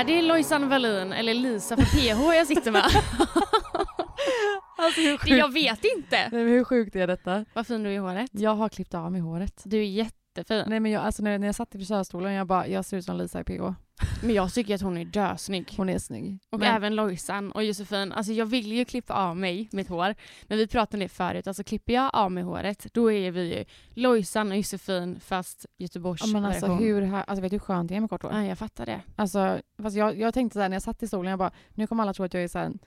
Är det Lojsan Wallin eller Lisa från PH jag sitter med? Alltså hur sjukt, jag vet inte. nej, men hur sjukt är detta? Vad fin du är i håret. Jag har klippt av mig håret. Du är jättefin. Nej men jag, alltså när, när jag satt i frisörstolen, jag bara, jag ser ut som Lisa i PH. Men jag tycker att hon är dösnygg. Hon är snygg. Och men, även Lojsan och Josefin. Alltså jag vill ju klippa av mig mitt hår. Men vi pratade om det förut. Alltså klipper jag av mig håret, då är vi ju Lojsan och Josefin fast Göteborgs ja, men alltså version. hur, alltså vet du hur skönt det är med kort hår? Ja, jag fattar det. Alltså, fast jag, jag tänkte så här, när jag satt i stolen, jag bara, nu kommer alla tro att jag är så här, en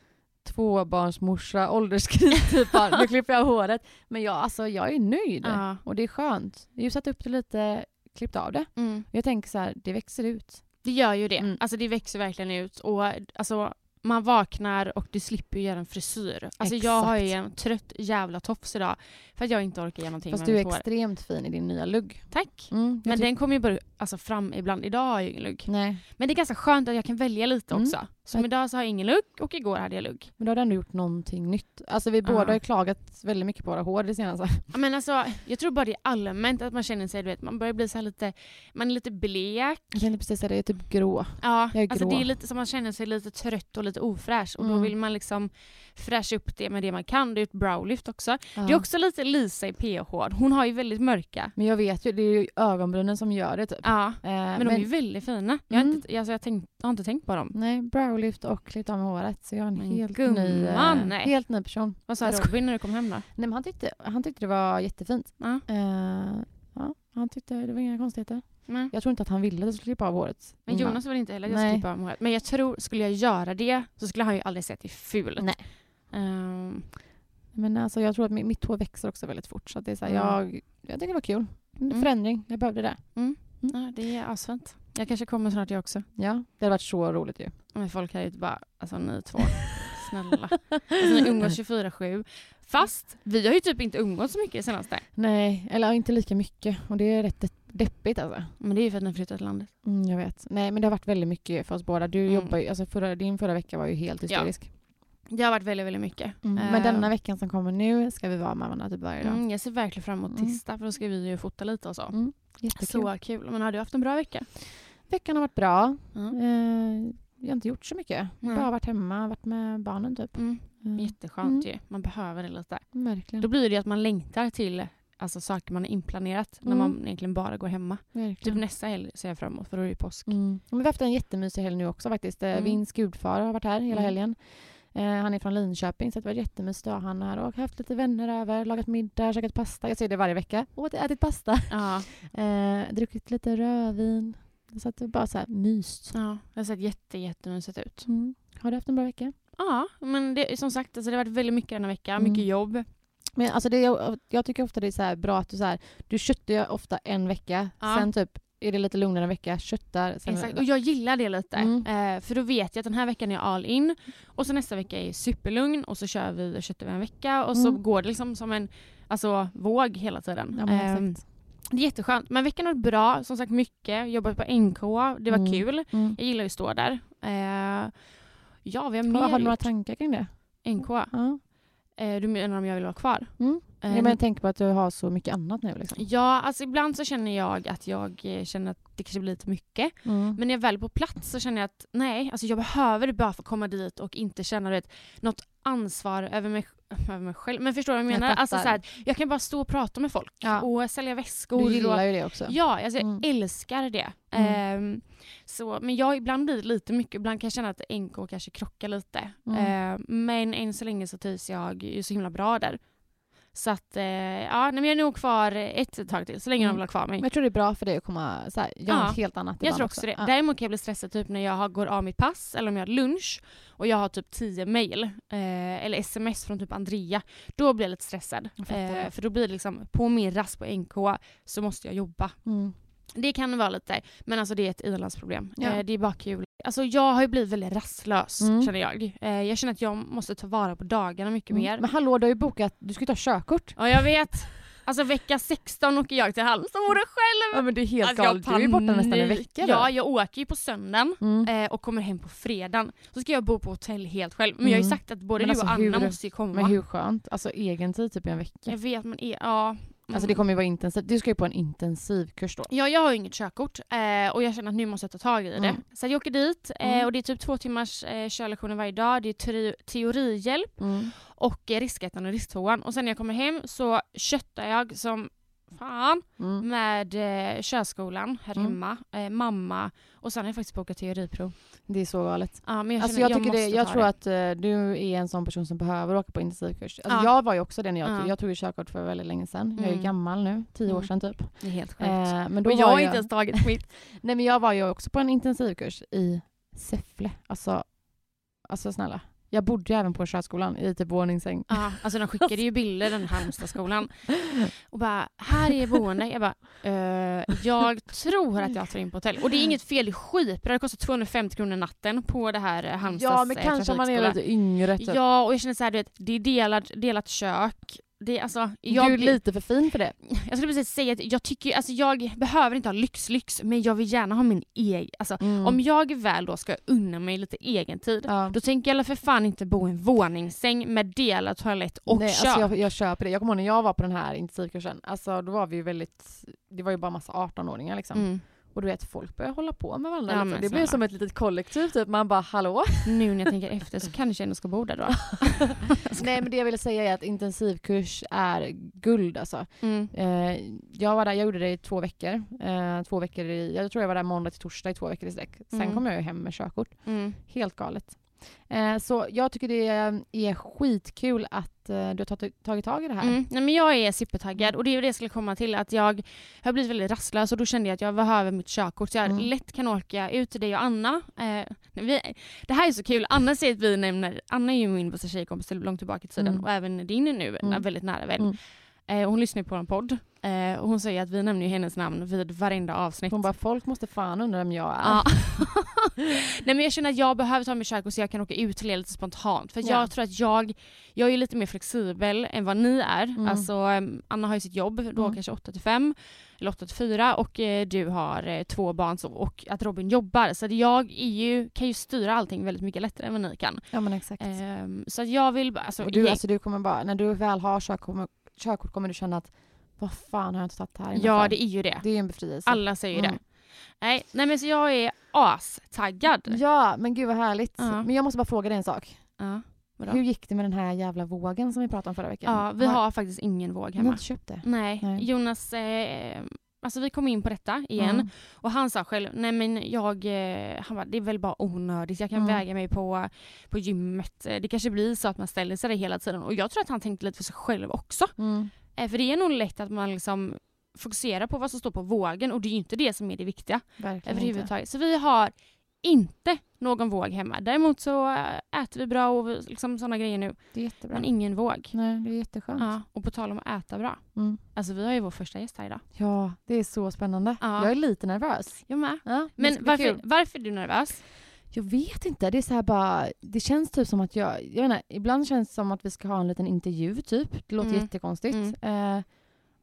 tvåbarnsmorsa, ålderskris typ. nu klipper jag håret. Men jag, alltså, jag är nöjd. Ja. Och det är skönt. Jag har satt upp det lite, klippt av det. Mm. Jag tänker så här, det växer ut. Det gör ju det. Mm. Alltså det växer verkligen ut. Och alltså, man vaknar och du slipper göra en frisyr. Alltså jag har ju Exakt. en trött jävla tofs idag. För att jag inte orkar göra någonting Fast med du är hår. extremt fin i din nya lugg. Tack. Mm, Men den kommer ju bara alltså, fram ibland. Idag har jag ju ingen lugg. Nej, Men det är ganska skönt att jag kan välja lite Mm. också. Som Jag- idag så har jag ingen lugg och igår hade jag lugg. men då har du ändå gjort någonting nytt. Alltså vi båda har ju klagat väldigt mycket på våra hår det senaste. Ja, Men alltså, jag tror bara det är allmänt att man känner sig, du vet, man börjar bli så här lite, man är lite blek. Jag tänkte precis säga det, jag är typ grå. Ja, Jag är alltså grå. det är lite som man känner sig lite trött och lite ofräsch och då Mm. vill man liksom fräscha upp det med det man kan. Det är ett browlift också. Ja. Det är också lite Lisa i PH. Hon har ju väldigt mörka. Men jag vet ju, det är ju ögonbrynen som gör det typ. Ja, Eh, men de är ju väldigt fina. Jag, har Mm. inte, alltså jag, tänkt, jag har inte tänkt på dem. Nej, browlift och klippt av med håret. Så jag är en Men helt gumman, ny, eh, nej. helt ny person. Vad sa. Robin när du kom hem då? Nej, han, tyckte, han tyckte det var jättefint. Ja. Eh, ja, han tyckte det var inga konstigheter. Nej. Jag tror inte att han ville att jag skulle klippa av håret. Men. Jonas vill inte heller att jag ska klippa av mig håret. Men jag tror, skulle jag göra det så skulle han ju aldrig sett det fult. Nej. Ehm, Men alltså, jag tror att mitt, mitt hår växer också väldigt fort. Så att det är så här, Mm. jag, jag tycker det var kul. Mm. Förändring, jag behövde det. ja, det är asfint. Jag kanske kommer snart jag också. Ja, det hade varit så roligt ju. Men folk här ute bara, alltså ni två, snälla. Alltså ni umgås 24-7. Fast vi har ju typ inte umgåtts så mycket det senaste. Nej, eller inte lika mycket. Och det är rätt de- deppigt alltså. Men det är ju för att ni flyttat till landet. Mm, jag vet. Nej, men det har varit väldigt mycket för oss båda. Du Mm. jobbar ju, alltså förra, din förra vecka var ju helt hysterisk. Det har varit väldigt, väldigt mycket. Mm. Eh, Men denna veckan som kommer nu ska vi vara med varandra typ varje dag. Mm, jag ser verkligen fram emot Mm. tisdag för då ska vi ju fota lite och så. Mm. Jättekul. Så kul. Men har du haft en bra vecka? Veckan har varit bra. Mm. Eh, jag har inte gjort så mycket. Nej. Bara varit hemma, varit med barnen typ. Mm. Mm. Jätteskönt Mm. ju. Man behöver det lite. Verkligen. Då blir det att man längtar till alltså, saker man har inplanerat när Mm. man egentligen bara går hemma. Typ Verkligen. nästa helg ser jag fram emot för då är det påsk. Mm. Men vi har haft en jättemysig helg nu också faktiskt. Mm. Mm. Vinns gudfar har varit här hela Mm. helgen. Eh, han är från Linköping så det var jättemysigt att ha han här och haft lite vänner över, lagat middag, käkat pasta. Jag säger det varje vecka. Åt, ätit pasta. Ja, Eh, druckit lite rödvin. Så att det bara så här myst. ja, det har sett jätte, jättemysigt ut. Mm. Har du haft en bra vecka? Ja, men det, som sagt, alltså, det har varit väldigt mycket den här veckan. Mm. Mycket jobb. Men alltså det, jag, jag tycker ofta det är så här bra att du så här, du köttar ju ofta en vecka, Ja. sen typ är det lite lugnare en vecka, köttar. Sen Exakt. Och jag gillar det lite. Mm. Eh, för då vet jag att den här veckan är jag all in. Och så nästa vecka är superlugn och så kör vi och köttar vi en vecka. Och så Mm. går det liksom som en alltså, våg hela tiden. Ja, men exakt. Det är jätteskönt. Men veckan har varit bra. Som sagt mycket. Jobbat på NK. Det var Mm. kul. Mm. Jag gillar ju att stå där. Eh, Ja, vi har mer har du några tankar kring det? NK. Ja. Eh, du menar om jag vill vara kvar? Mm. Eh, Ja, men jag tänker på att du har så mycket annat nu liksom. Ja, alltså ibland så känner jag att jag eh, känner att det kanske blir lite mycket. Mm. Men när jag väl är på plats så känner jag att nej, alltså jag behöver det bara för att komma dit och inte känna vet, något ansvar över mig, mig själv. Men förstår du vad jag Jag menar? alltså, fattar. så här, jag kan bara stå och prata med folk Ja. och sälja väskor. Du och, gillar ju det också. Ja, alltså jag Mm. älskar det. Mm. Ehm, så, men jag ibland blir det lite mycket, ibland kan jag känna att NK kanske krockar lite. Mm. Ehm, men än så länge så trivs jag ju så himla bra där. Så att, eh, ja, men jag är nog kvar ett tag till, så länge Mm. de vill ha kvar mig. Men jag tror det är bra för dig att komma så här, göra Ja. något helt annat Jag tror också det. Ja. Däremot kan jag bli stressad typ när jag har- går av mitt pass eller om jag har lunch och jag har typ 10 mail eh, eller sms från typ Andrea. Då blir jag lite stressad. Jag. Eh, för då blir det liksom, på min rast på NK så måste jag jobba. Mm. Det kan vara lite, men alltså det är ett ilandsproblem. Ja. Eh, det är bara kul. Alltså jag har ju blivit väldigt rastlös Mm. känner jag. Eh, jag känner att jag måste ta vara på dagarna mycket Mm. mer. Men hallå, du har ju bokat, du ska ju ta körkort. Ja jag vet. Alltså vecka 16 åker jag till Halmstad själv. Ja men det är helt Alltså, galet, du är ju borta nästan en vecka då. Ja, jag åker ju på söndagen Mm. eh, och kommer hem på fredagen. Så ska jag bo på hotell helt själv. Men jag har ju Mm. sagt att både Men du alltså, och Anna hur- måste ju komma. Men hur skönt? Alltså egen tid typ i en vecka. Jag vet men är, ja. Alltså det kommer ju vara intensivt. Du ska ju på en intensivkurs då. Ja, jag har ju inget körkort eh, och jag känner att nu måste jag ta tag i det. Mm. Så jag åker dit eh, Mm. och det är typ två timmars eh, körlektioner varje dag. Det är teori, teorihjälp Mm. och eh, riskettan och risktvåan. Och sen när jag kommer hem så köttar jag som fan Mm. med eh, körskolan här Mm. hemma, eh, mamma och sen har jag faktiskt bokat teoriprov. Det är så galet. Ja, men jag, alltså jag, måste det, jag tror det. att eh, du är en sån person som behöver åka på intensivkurs. Alltså Ja. Jag var ju också det när jag, Ja. jag tog ju körkort för väldigt länge sedan. Jag är ju Mm. gammal nu, tio år Mm. sedan typ. Det är helt sjukt. Eh, men då och jag har inte ens tagit mitt. Nej men jag var ju också på en intensivkurs i Säffle. Alltså, alltså snälla. Jag bodde ju även på körskolan i typ våningssäng. Ja, alltså de skickade ju bilder den Halmstadskolan och bara här är boende. Jag bara eh, jag tror att jag tar in på hotell. Och det är inget fel, det är skitbra. Det kostar 250 kronor natten på det här eh, Halmstads Ja men eh, kanske om man är lite yngre typ. Ja och jag känner så här, du vet, det är delat, delat kök. Det alltså, jag, du är lite för fin för det. jag skulle precis säga att jag tycker, alltså jag behöver inte ha lyx-lyx men jag vill gärna ha min egen, alltså Mm. om jag väl då ska unna mig lite egen tid ja. då tänker jag för fan inte bo i en våningssäng med delad toalett och Nej, kök. alltså jag, jag köper det. Jag kommer ihåg när jag var på den här intensivkursen, alltså då var vi ju väldigt, det var ju bara massa 18-åringar liksom. Mm. Och du vet, folk börjar hålla på med varandra. Ja, liksom. det blir som ett litet kollektiv typ. Man bara hallå? Nu när jag tänker efter så kanske jag ändå ska bo där då. Nej men det jag ville säga är att intensivkurs är guld alltså. Mm. Eh, jag var där, jag gjorde det i två veckor. Eh, två veckor i, jag tror jag var där måndag till torsdag i två veckor i sträck. Sen Mm. kom jag hem med körkort. Mm. Helt galet. Eh, så jag tycker det är skitkul att eh, du har tagit, tag i det här. Mm. Nej, men jag är supertaggad och det är det jag skulle komma till att jag har blivit väldigt rastlös och då kände jag att jag behöver mitt körkort så jag Mm. lätt kan åka ut till dig och Anna. Eh, vi, det här är så kul, Anna säger att vi nämner, Anna är ju min bästa tjejkompis långt tillbaka i tiden Mm. och även din nu, Mm. väldigt nära vän. Eh, hon lyssnar på en podd eh, och hon säger att vi nämner ju hennes namn vid varenda avsnitt. Hon bara, folk måste fan undra vem jag är. Nej men jag känner att jag behöver ta mig körkort så jag kan åka ut till er lite spontant. För Ja. jag tror att jag, jag är lite mer flexibel än vad ni är. Mm. Alltså um, Anna har ju sitt jobb då Mm. kanske 8 till 5 eller 8 till 4 och eh, du har eh, två barn så, och att Robin jobbar. Så att jag ju, kan ju styra allting väldigt mycket lättare än vad ni kan. Ja men exakt. Ehm, så att jag vill bara, alltså, du, jag- alltså, du kommer bara, när du väl har körkort, kommer, körkort kommer du känna att vad fan har jag inte tagit det här innan ja det är ju det. det är en befrielse. Alla säger Mm. det. Nej, nej men så jag är astaggad. Ja men gud vad härligt. Ja. Men jag måste bara fråga dig en sak. Ja, vadå? Hur gick det med den här jävla vågen som vi pratade om förra veckan? ja vi har faktiskt ingen våg Ni har hemma. inte köpt det? Nej, Nej. Jonas, eh, alltså vi kom in på detta igen Mm. och han sa själv, nej men jag, eh, han bara, det är väl bara onödigt, jag kan Mm. väga mig på, på gymmet, Eh, det kanske blir så att man ställer sig där hela tiden och jag tror att han tänkte lite för sig själv också. Mm. Eh, för det är nog lätt att man liksom fokuserar på vad som står på vågen och det är ju inte det som är det viktiga Verkligen inte. överhuvudtaget. Så vi har inte någon våg hemma. Däremot så eh, äter vi bra och liksom sådana grejer nu, Det är jättebra. men ingen våg. Nej, det är jätteskönt. Ja, och på tal om att äta bra, Mm. alltså vi har ju vår första gäst här idag. Ja, det är så spännande. Ja. Jag är lite nervös. Jag med. Ja, Men varför, varför är du nervös? Jag vet inte. Det är så här bara... Det känns typ som att jag... jag inte, ibland känns det som att vi ska ha en liten intervju typ. Det låter Mm. jättekonstigt. Mm. Eh,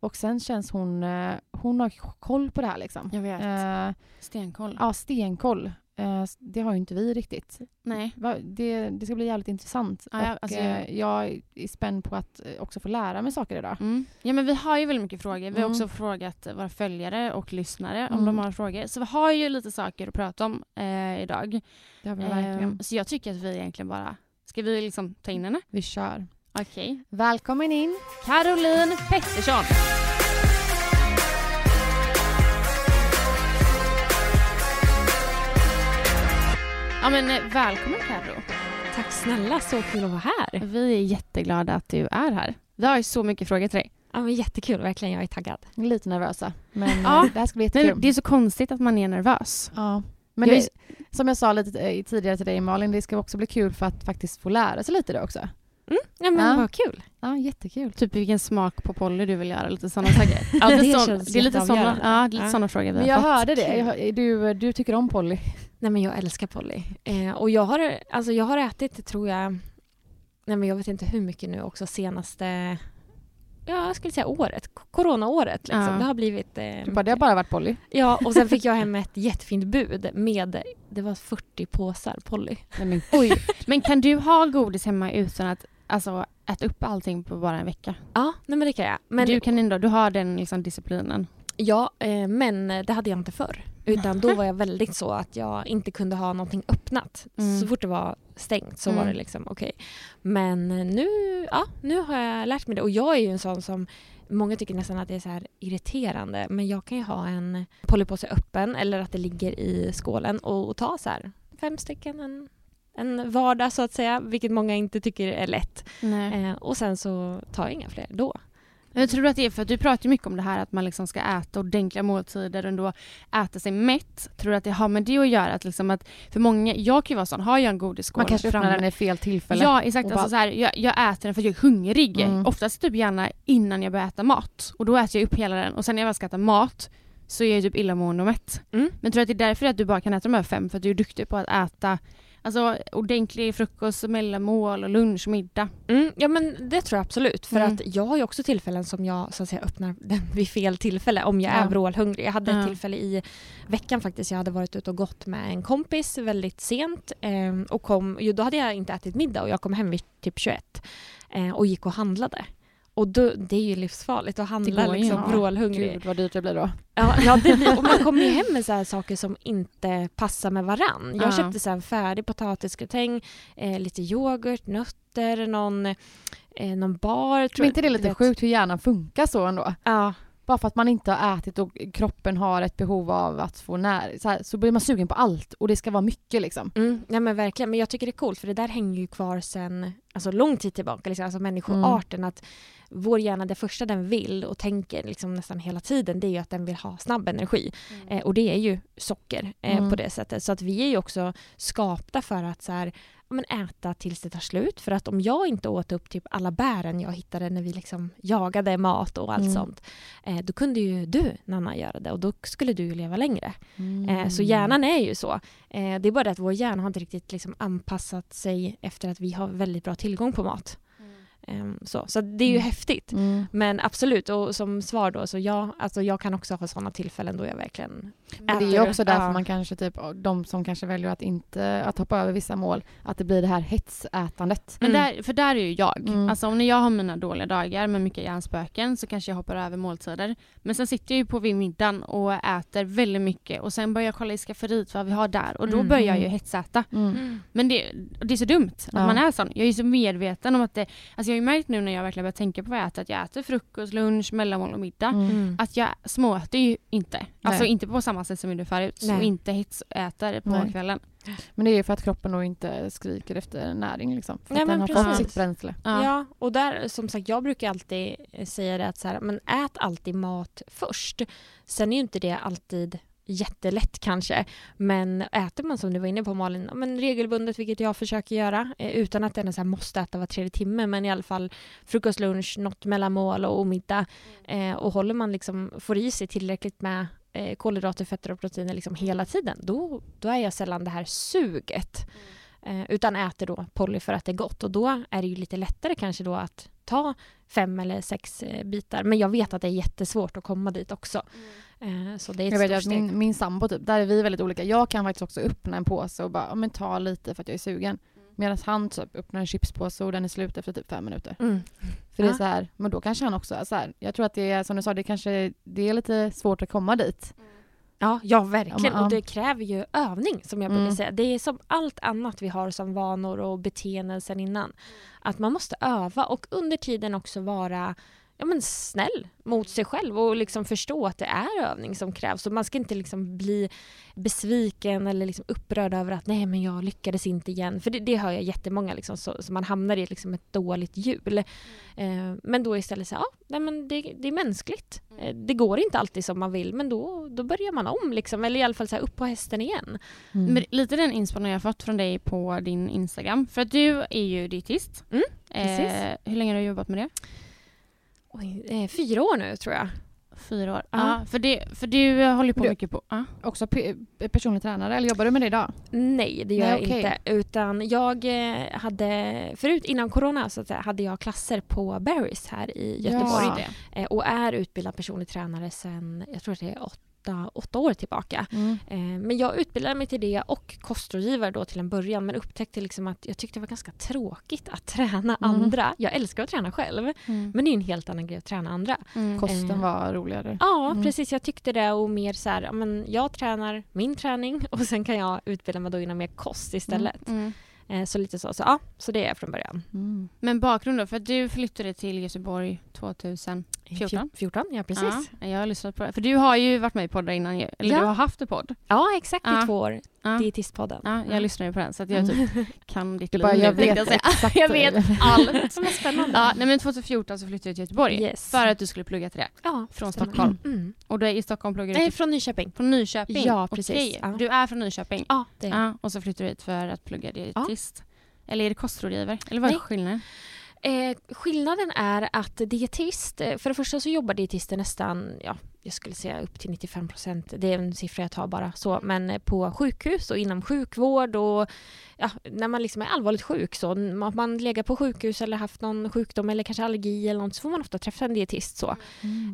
och sen känns hon... Eh, hon har koll på det här liksom. Jag vet. Eh, Stenkoll. ja, stenkoll. Eh, det har ju inte vi riktigt. Nej. Det, det ska bli jävligt intressant. Ja, ja, och, alltså, eh, jag är spänd på att eh, också få lära mig saker idag. Mm. Ja men vi har ju väldigt mycket frågor. Vi har Mm. också frågat våra följare och lyssnare om Mm. de har frågor. Så vi har ju lite saker att prata om eh, idag. Det har vi verkligen. Ehm, så jag tycker att vi egentligen bara... Ska vi liksom ta in henne? Vi kör. Okej. Välkommen in. Caroline Pettersson. Ja men eh, välkommen Carro. Tack snälla, så kul att vara här. Vi är jätteglada att du är här. Vi har ju så mycket frågor till dig. Ja, men jättekul, verkligen. Jag är taggad. Lite nervösa. Men Ja. eh, det här ska bli jättekul. Men det är så konstigt att man är nervös. Ja. Men Jag det, som jag sa lite eh, tidigare till dig Malin, det ska också bli kul för att faktiskt få lära sig lite då också. Mm. Ja, men Ja. vad kul. Ja, jättekul. Typ vilken smak på Polly du vill göra, lite sådana saker. Ja, det sån- känns det är lite sådana, ja, lite Ja. såna frågor vi Men har jag fått. hörde det. Du, du tycker om Polly. Nej, men jag älskar Polly. Eh, och jag har, alltså, jag har ätit, tror jag, nej, men jag vet inte hur mycket nu också senaste, ja, jag skulle säga året, coronaåret. Liksom. Ja. Det har blivit... Eh, Du bara, det har bara varit Polly. Ja, och sen fick jag hem ett jättefint bud med, det var 40 påsar Polly. Nej, men, Oj, men kan du ha godis hemma utan att alltså, äta upp allting på bara en vecka? Ja, nej, men det kan jag. Men, du kan ändå, du har den liksom, disciplinen. Ja, eh, men det hade jag inte förr. Utan då var jag väldigt så att jag inte kunde ha någonting öppnat. Mm. Så fort det var stängt så var Mm. det liksom okej. Men eh, nu, ja, nu har jag lärt mig det. Och jag är ju en sån som Många tycker nästan att det är så här irriterande men jag kan ju ha en polypåse öppen eller att det ligger i skålen och, och ta så här fem stycken en, en vardag så att säga, vilket många inte tycker är lätt. Eh, och sen så tar jag inga fler då. Jag tror att det är för att du pratar ju mycket om det här att man liksom ska äta ordentliga måltider och ändå äta sig mätt. Tror du att det har med det att göra? Att liksom att för många, jag kan ju vara sån, har jag en godisskål man kanske öppnar den i fel tillfälle. Ja exakt, alltså bara- så här, jag, jag äter den för att jag är hungrig. Mm. Oftast typ gärna innan jag börjar äta mat. Och då äter jag upp hela den och sen när jag väl ska äta mat så är jag typ illamående och mätt. Mm. Men tror du att det är därför att du bara kan äta de här fem? För att du är duktig på att äta alltså, ordentlig frukost, mellanmål och lunch middag. Mm, ja men det tror jag absolut. För Mm. att jag har ju också tillfällen som jag så att säga öppnar den vid fel tillfälle om jag Ja. är vrålhungrig. Jag hade Ja. ett tillfälle i veckan faktiskt. Jag hade varit ute och gått med en kompis väldigt sent. Eh, och kom, jo, då hade jag inte ätit middag och jag kom hem vid typ 21 eh, och gick och handlade. Och då, det är ju livsfarligt att handla liksom vrålhungrig. Gud vad dyrt det blir då. Ja, ja blir, och man kommer ju hem med så saker som inte passar med varann. Jag Ja. köpte så här en färdig potatisgratäng, eh, lite yoghurt, nötter, någon, eh, någon bar. Tror Men inte det du lite vet. sjukt hur hjärnan funkar så ändå? Ja, Bara för att man inte har ätit och kroppen har ett behov av att få näring så, här, så blir man sugen på allt och det ska vara mycket liksom. mm, ja men verkligen. Men jag tycker det är coolt för det där hänger ju kvar sen alltså lång tid tillbaka. Liksom, alltså människoarten. Att vår hjärna, det första den vill och tänker liksom nästan hela tiden det är ju att den vill ha snabb energi. Eh, och det är ju socker eh, Mm. på det sättet. Så att vi är ju också skapta för att så här, men äta tills det tar slut. För att om jag inte åt upp typ alla bären jag hittade när vi liksom jagade mat och allt Mm. sånt. Eh, då kunde ju du, Nanna, göra det och då skulle du leva längre. Mm. Eh, så hjärnan är ju så. Eh, det är bara det att vår hjärna har inte riktigt liksom anpassat sig efter att vi har väldigt bra tillgång på mat. Eh, så så det är ju Mm. häftigt. Mm. Men absolut, och som svar då, så ja, alltså jag kan också ha sådana tillfällen då jag verkligen Men det är ju äter- också därför ja. man kanske typ, de som kanske väljer att inte att hoppa över vissa mål, att det blir det här hetsätandet. Men Mm. där, för där är ju jag. Mm. Alltså om när jag har mina dåliga dagar med mycket hjärnspöken så kanske jag hoppar över måltider. Men sen sitter jag ju på vid middagen och äter väldigt mycket och sen börjar jag kolla i skafferiet vad vi har där och då Mm. börjar jag ju hetsäta. Mm. Men det, det är så dumt att Ja. man är sån. Jag är så medveten om att det, alltså jag ju märkt nu när jag verkligen börjar tänka på vad jag äter, att jag äter frukost, lunch, mellanmål och middag. Mm. Mm. Att jag småäter ju inte. Alltså Nej. inte på samma sätt som vi gjorde förut. Nej. Och inte hetsäter på Nej. kvällen. Men det är ju för att kroppen då inte skriker efter näring liksom. För Nej, att den har fått precis. sitt bränsle. Ja. Ja. och där som sagt, jag brukar alltid säga det att så här, men ät alltid mat först. Sen är ju inte det alltid jättelätt kanske, men äter man som du var inne på Malin, men regelbundet, vilket jag försöker göra, eh, utan att den så måste äta var tredje timme, men i alla fall frukost, lunch, något mellanmål och, middag. Eh, och håller man liksom, får i sig tillräckligt med eh, kolhydrater, fetter och proteiner liksom hela tiden, då, då är jag sällan det här suget. Eh, utan äter då Polly för att det är gott och då är det ju lite lättare kanske då att ta fem eller sex eh, bitar. Men jag vet att det är jättesvårt att komma dit också. Eh, så det är ett Jag vet att min, min sambo typ, där är vi väldigt olika. Jag kan faktiskt också öppna en påse och bara, ja, men ta lite för att jag är sugen. Medan han typ öppnar en chipspåse och den är slut efter typ fem minuter. Mm. För det är Ja. så här, men då kanske han också är så här. Jag tror att det är som du sa, det kanske det är lite svårt att komma dit. Ja, ja verkligen. Ja. Och det kräver ju övning som jag brukar Mm. säga. Det är som allt annat vi har som vanor och beteenden sen innan. Att man måste öva och under tiden också vara ja, men snäll mot sig själv och liksom förstå att det är övning som krävs. Och man ska inte liksom bli besviken eller liksom upprörd över att nej men jag lyckades inte igen. För det, det hör jag jättemånga liksom, så, så man hamnar i liksom ett dåligt hjul. Eh, men då istället säga, ja nej men det, det är mänskligt. Eh, det går inte alltid som man vill men då, då börjar man om liksom. Eller i alla fall så här, upp på hästen igen. Mm. Men lite den inspaning jag har fått från dig på din Instagram. För att du är ju dietist. Mm, precis. Eh, hur länge har du jobbat med det? Oj, eh, fyra år nu tror jag. Fyra år. Ja. Ja. för, det, för du håller ju på Du- mycket på... Ja. Också pe- personlig tränare, eller jobbar du med det idag? Nej, det gör Nej, jag okej. inte. Utan jag eh, hade, förut innan corona så säga, hade jag klasser på Barry's här i Göteborg. Ja. Eh, och är utbildad personlig tränare sedan, jag tror att det är åtta, åtta år tillbaka. Mm. Eh, men jag utbildade mig till det och kostrådgivare då till en början men upptäckte liksom att jag tyckte det var ganska tråkigt att träna Mm. andra. Jag älskar att träna själv Mm. men det är en helt annan grej att träna andra. Mm. Kosten Eh. var roligare. Ja, Mm. precis. Jag tyckte det och mer så här, men jag tränar min träning och sen kan jag utbilda mig då inom mer kost istället. Mm. Eh, så lite så. Så ja, så det är jag från början. Mm. Men bakgrund då? För att du flyttade till Göteborg 2000. 14? 14, ja precis. Ja, jag har lyssnat på det. För du har ju varit med i poddar innan, eller Ja. du har haft en podd. Ja, exakt Ja. i två år. Ja. Dietistpodden. Ja, jag Ja. lyssnar ju på den så att jag typ kan ditt Du liv jag vet exakt. jag vet allt. Som är spännande. Ja, nej men 2014 så flyttade jag till Göteborg. Yes. För att du skulle plugga till det. ja, Från stämmer. Stockholm. Mm. Och då är i Stockholm pluggar du Nej, till från Nyköping. från Nyköping? Ja, precis. Okej, Ja. Du är från Nyköping? Ja, det är jag. Ja, och så flyttar du hit för att plugga dietist? Eller är det kostrådgivare? Eller vad är skillnaden? Eh, skillnaden är att dietist, eh, för det första så jobbar dietister nästan, ja, jag skulle säga upp till 95 procent, det är en siffra jag tar bara så, men eh, på sjukhus och inom sjukvård och ja, när man liksom är allvarligt sjuk så, om man lägger på sjukhus eller haft någon sjukdom eller kanske allergi eller något så får man ofta träffa en dietist så.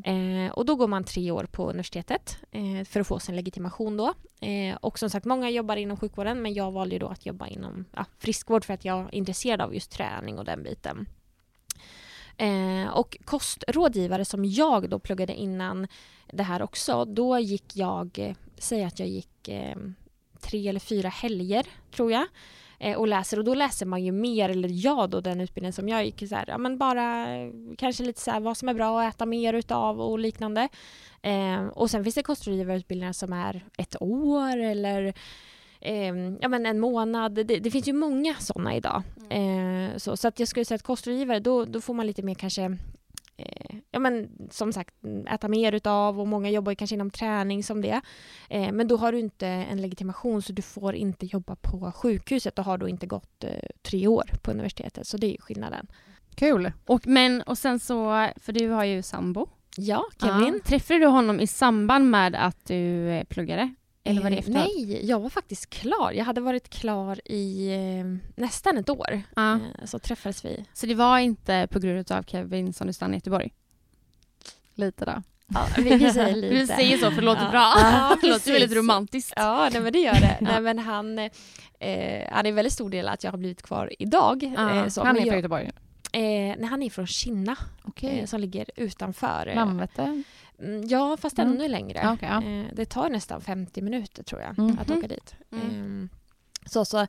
Eh, och då går man tre år på universitetet eh, för att få sin legitimation då. Eh, och som sagt, många jobbar inom sjukvården men jag valde då att jobba inom ja, friskvård för att jag är intresserad av just träning och den biten. Eh, och kostrådgivare som jag då pluggade innan det här också, då gick jag, säg att jag gick eh, tre eller fyra helger tror jag eh, och läser och då läser man ju mer, eller jag då den utbildningen som jag gick så här, ja men bara kanske lite så här vad som är bra att äta mer utav och liknande. Eh, och sen finns det kostrådgivarutbildningar som är ett år eller eh, ja, men en månad. Det, det finns ju många sådana idag. Eh, så, så att jag skulle säga att kostrådgivare, då, då får man lite mer kanske eh, ja, men som sagt äta mer utav och många jobbar ju kanske inom träning som det. Eh, men då har du inte en legitimation så du får inte jobba på sjukhuset och har då inte gått eh, tre år på universitetet. Så det är ju skillnaden. Kul. Och, men, och sen så, för du har ju sambo. Ja, Kevin. Ja. Träffade du honom i samband med att du eh, pluggade? Eller var det Eh, efteråt? Nej, jag var faktiskt klar. Jag hade varit klar i eh, nästan ett år. Ja. Eh, så träffades vi. Så det var inte på grund av Kevin som du stannade i Göteborg? Lite då. Ja, vi, vi säger lite. Du säger så för det låter Ja. bra. Ja, det låter väldigt romantiskt. Ja, nej, men det gör det. Nej, men han, eh, han är väldigt stor del att jag har blivit kvar idag. Ja, eh, så, Han är från Göteborg. eh, nej, han är från Kinna Okej. eh, som ligger utanför. Landvetter. Mm, Ja, fast Mm. ännu längre. Okej, ja. Eh, det tar nästan 50 minuter tror jag Mm. att Mhm. åka dit. Mm. Ehm, så, så,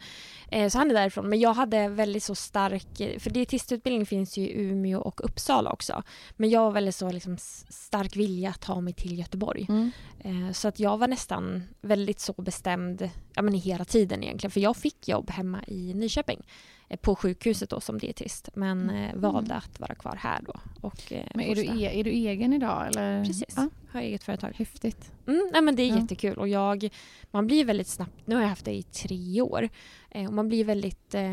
så han är därifrån. Men jag hade väldigt så stark, eh, för dietistutbildning finns ju i Umeå och Uppsala också. Men jag har väldigt så liksom stark vilja att ta mig till Göteborg. Mm. Eh, Så att jag var nästan väldigt så bestämd ja, men hela tiden egentligen. För jag fick jobb hemma i Nyköping eh, på sjukhuset då som dietist. Men eh, valde att vara kvar här då. Och, eh, Men är du, e- är du egen idag eller? Precis, Ja, har eget företag. häftigt. Mm, nej, men det är Ja. jättekul och jag, man blir väldigt snabbt, nu har jag haft det i tre år, eh, och man blir väldigt eh,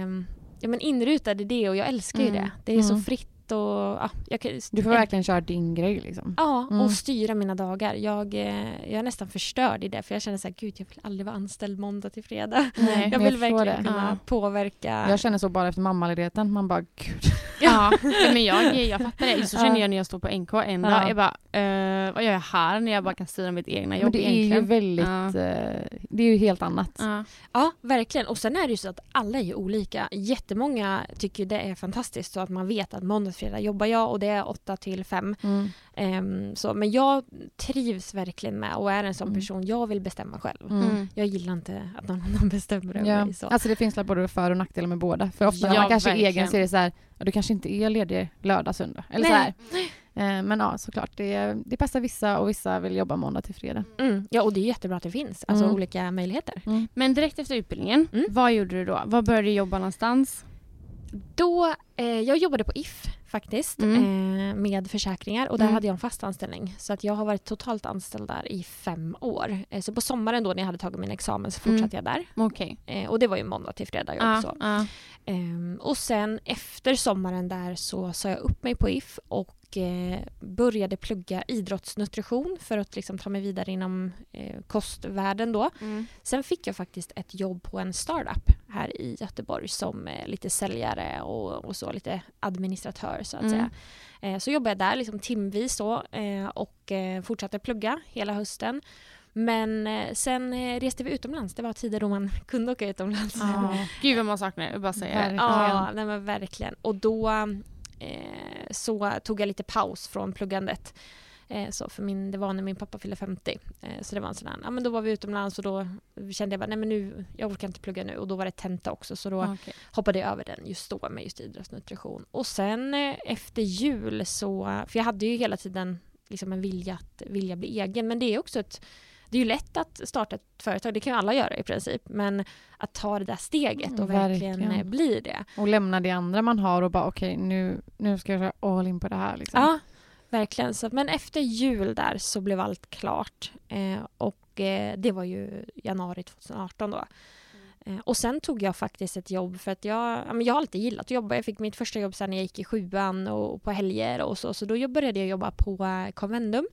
ja, men inrutad i det och jag älskar ju Mm. det. Det är så Mm. fritt lätt och ja, jag kan, Du får verkligen köra din grej liksom. Ja, Mm. och styra mina dagar. Jag, eh, jag är nästan förstörd i det för jag känner så här, gud jag vill aldrig vara anställd måndag till fredag. Nej. Jag men vill jag verkligen det. kunna Ja. påverka. Jag känner så bara efter mammaledigheten. Man bara gud. Ja, men jag, jag fattar det. Så känner jag när jag står på NK en dag. Ja. Jag bara, eh, vad gör jag här när jag bara kan styra mitt egna Men jobb det är ju egentligen? väldigt, Ja. eh, det är ju helt annat. Ja. Ja, verkligen. Och sen är det ju så att alla är ju olika. Jättemånga tycker det är fantastiskt så att man vet att måndag till fredag jobbar jag och det är 8 till 5. Mm. Ehm, så, men jag trivs verkligen med och är en sån Mm. person, jag vill bestämma själv. Mm. Mm. Jag gillar inte att någon annan bestämmer över Ja. mig. Så. Alltså det finns både för och nackdelar med båda. För ofta när Ja, man kanske är verkligen. egen så är det så här, ja, du kanske inte är ledig lördag, söndag. Eller så Nej. här. Eh, Men ja, såklart. Det, det passar vissa och vissa vill jobba måndag till fredag. Mm. Ja, och det är jättebra att det finns alltså Mm. olika möjligheter. Men direkt efter utbildningen, Mm. vad gjorde du då? Var började du jobba någonstans? Då, eh, jag jobbade på If faktiskt Mm. eh, med försäkringar och där Mm. hade jag en fast anställning. Så att jag har varit totalt anställd där i fem år. Eh, så på sommaren då när jag hade tagit min examen så Mm. fortsatte jag där. Okej. Eh, och det var ju måndag till fredag Ja, också. ja. Ehm, och sen efter sommaren där så sa jag upp mig på If och eh, började plugga idrottsnutrition för att liksom ta mig vidare inom eh, kostvärlden då. Mm. Sen fick jag faktiskt ett jobb på en startup här i Göteborg som eh, lite säljare och, och så lite administratör så att Mm. säga. Så jobbade jag där liksom timvis så, eh, och fortsatte plugga hela hösten. Men sen reste vi utomlands. Det var tider då man kunde åka utomlands. Ja. Gud vad man saknar det, bara. Verkligen. Ja, nej verkligen. Och då så tog jag lite paus från pluggandet. Eh, så för min, det var när min pappa fyllde 50. Eh, så det var en sån här, ja men då var vi utomlands och då kände jag bara, nej men nu, jag orkar inte plugga nu. Och då var det tenta också så då Okej. hoppade jag över den just då med just idrottsnutrition. Och sen eh, efter jul så, för jag hade ju hela tiden liksom en vilja att vilja bli egen. Men det är också ett, det är ju lätt att starta ett företag, det kan ju alla göra i princip. Men att ta det där steget och verkligen, Verkligen. eh, bli det. Och lämna det andra man har och bara okej nu, nu ska jag köra all in på det här. Liksom. Ja, verkligen. Så, men efter jul där så blev allt klart. Eh, och eh, det var ju januari 2018 då. Eh, och sen tog jag faktiskt ett jobb för att jag, ja, jag har alltid gillat att jobba. Jag fick mitt första jobb sen när jag gick i sjuan och på helger och så. Så då började jag jobba på eh, Convendum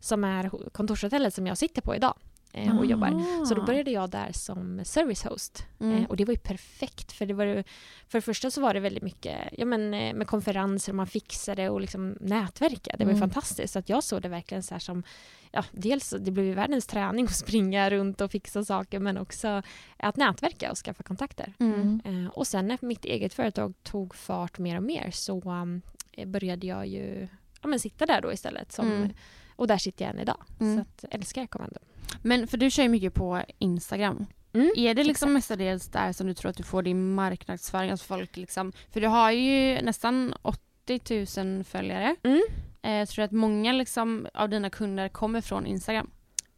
som är kontorshotellet som jag sitter på idag eh, och jobbar. Så då började jag där som service host. Mm. Eh, och det var ju perfekt för det var ju, för det första så var det väldigt mycket ja, men, eh, med konferenser och man fixade och liksom nätverka. Det var ju Mm. fantastiskt. Så att jag såg det verkligen så här som, ja, dels det blev ju världens träning att springa runt och fixa saker men också att nätverka och skaffa kontakter. Mm. Och sen när mitt eget företag tog fart mer och mer så um, började jag ju ja, men sitta där då istället. Som, Mm. Och där sitter jag än idag. Mm. Så att, älskar jag Commando. Men för du kör ju mycket på Instagram. Mm, Är det liksom mestadels där som du tror att du får din marknadsföring? Alltså folk liksom, för du har ju nästan 80 000 följare. Mm. Eh, jag tror att många liksom av dina kunder kommer från Instagram.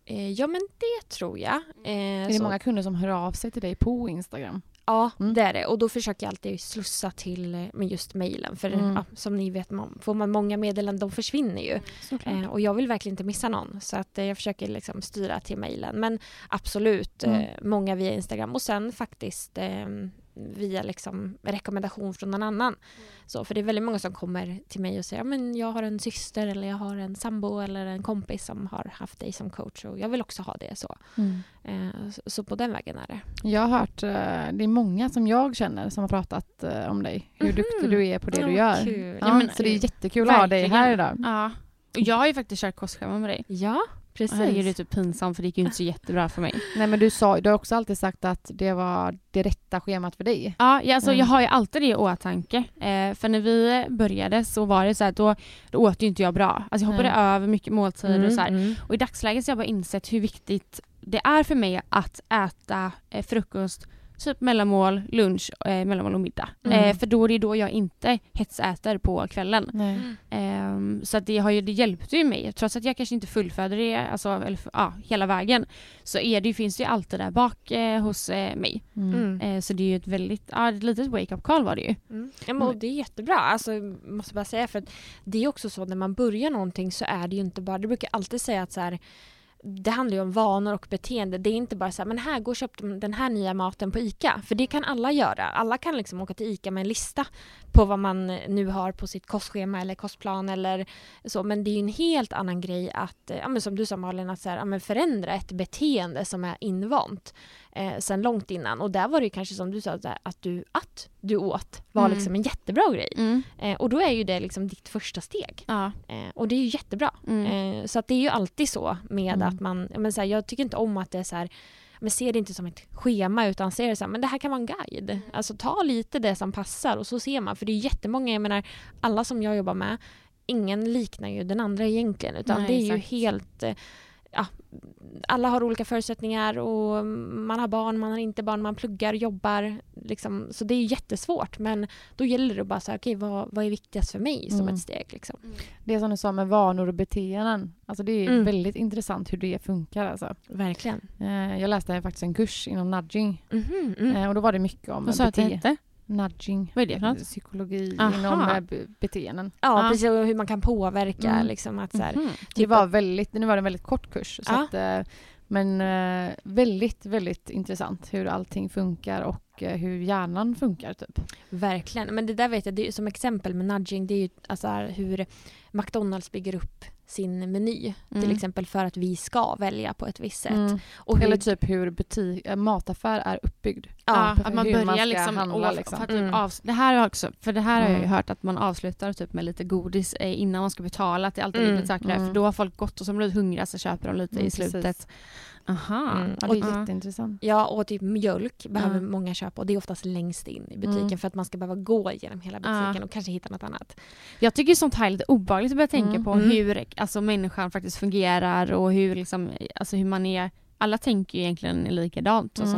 Eh, ja men det tror jag. Eh, Är det så- många kunder som hör av sig till dig på Instagram? Ja, Mm. det är det. Och då försöker jag alltid slussa till eh, med just mejlen. För Mm. ja, som ni vet, man, får man många meddelanden, de försvinner ju. Eh, och jag vill verkligen inte missa någon. Så att, eh, jag försöker liksom styra till mejlen. Men absolut, Mm. eh, många via Instagram. Och sen faktiskt eh, via liksom rekommendation från någon annan. Så, för det är väldigt många som kommer till mig och säger men jag har en syster eller jag har en sambo eller en kompis som har haft dig som coach och jag vill också ha det. Så, Mm. eh, så, så på den vägen är det. Jag har hört, eh, det är många som jag känner som har pratat eh, om dig. Hur Mhm. duktig du är på det Ja, du gör. kul. Ja, Ja, men- så det är jättekul att ha dig Verkligen. här idag. Ja. Jag har ju faktiskt kört kostschema med dig. Ja, precis. Herregud, det är typ pinsamt för det gick ju inte så jättebra för mig. Nej men du, sa, du har också alltid sagt att det var det rätta schemat för dig. Ja, ja, alltså, Mm. jag har ju alltid det i åtanke. Eh, för när vi började så var det så här, då, då åt ju inte jag bra. Alltså jag hoppade Nej. över mycket måltider och så här. mm. Och i dagsläget så har jag bara insett hur viktigt det är för mig att äta eh, frukost, typ mellanmål, lunch, eh, mellanmål och middag. Mm. Eh, för då är det då jag inte hetsäter på kvällen. Ehm, så att det, har ju, det hjälpte ju mig. Trots att jag kanske inte fullföljde det alltså, eller, ja, hela vägen så är det, finns det ju alltid där bak eh, hos eh, mig. Mm. Mm. Eh, så det är ju ett väldigt, ja, ett litet wake-up call var det ju. Mm. Ja, men, och det är jättebra. Alltså, måste bara säga för att det är också så när man börjar någonting så är det ju inte bara, det brukar alltid säga att så här, det handlar ju om vanor och beteende. Det är inte bara så här, men här, gå och köp den här nya maten på ICA. För det kan alla göra. Alla kan liksom åka till ICA med en lista på vad man nu har på sitt kostschema eller kostplan eller så. Men det är ju en helt annan grej att, ja, men som du sa Malin, att så här, ja, förändra ett beteende som är invant eh, sen långt innan. Och där var det ju kanske som du sa, där, att, du, att du åt var Mm. liksom en jättebra grej. Mm. Eh, och då är ju det liksom ditt första steg. Ja. Eh, och det är ju jättebra. Mm. Eh, så att det är ju alltid så med Mm. att man, ja, men så här, jag tycker inte om att det är så här, men se det inte som ett schema utan se det här, men det här kan vara en guide. Mm. Alltså ta lite det som passar och så ser man. För det är jättemånga, jag menar alla som jag jobbar med, ingen liknar ju den andra egentligen utan Nej, det är ju exakt. helt eh, Ja, alla har olika förutsättningar och man har barn, man har inte barn, man pluggar, jobbar. Liksom, så det är jättesvårt men då gäller det att bara säga okej vad, vad är viktigast för mig som Mm. ett steg. Liksom. Det som du sa med vanor och beteenden. Alltså det är Mm. väldigt intressant hur det funkar. Alltså. Verkligen. Eh, Jag läste faktiskt en kurs inom nudging Mhm, mm. eh, och då var det mycket om Vad sa du att det bete- hette? Nudging. Vad är det för något? Psykologi Aha. inom eh, be- beteenden. Ja, Ja. precis. Och hur man kan påverka. Mm. Liksom, att, så här, Mhm. Det typ var väldigt, nu var det en väldigt kort kurs. Så Ja. att, eh, men eh, väldigt, väldigt intressant hur allting funkar och hur hjärnan funkar. Typ. Verkligen. Men det där vet jag, det är, som exempel med nudging, det är ju alltså hur McDonalds bygger upp sin meny. Mm. Till exempel för att vi ska välja på ett visst sätt. Mm. Och hur, Eller typ hur butik, äh, mataffär är uppbyggd. Ja, på att man börjar man liksom, handla, liksom. För att typ Mm. avs- det här har jag också, för det här har jag ju Mm. hört att man avslutar typ med lite godis eh, innan man ska betala, att det alltid Mm, saker där, mm. för då har folk gått och så blir hungriga så köper de lite Mm, i precis. Aha. Mm. Ja, det är Och- jätteintressant. Ja, och typ mjölk behöver Ja. många köpa och det är oftast längst in i butiken Mm. för att man ska behöva gå genom hela butiken och kanske hitta något annat. Jag tycker sånt här är lite obehagligt att börja tänka Mm. på Mm. hur alltså, människan faktiskt fungerar och hur, liksom, alltså, hur man är. Alla tänker ju egentligen likadant, alltså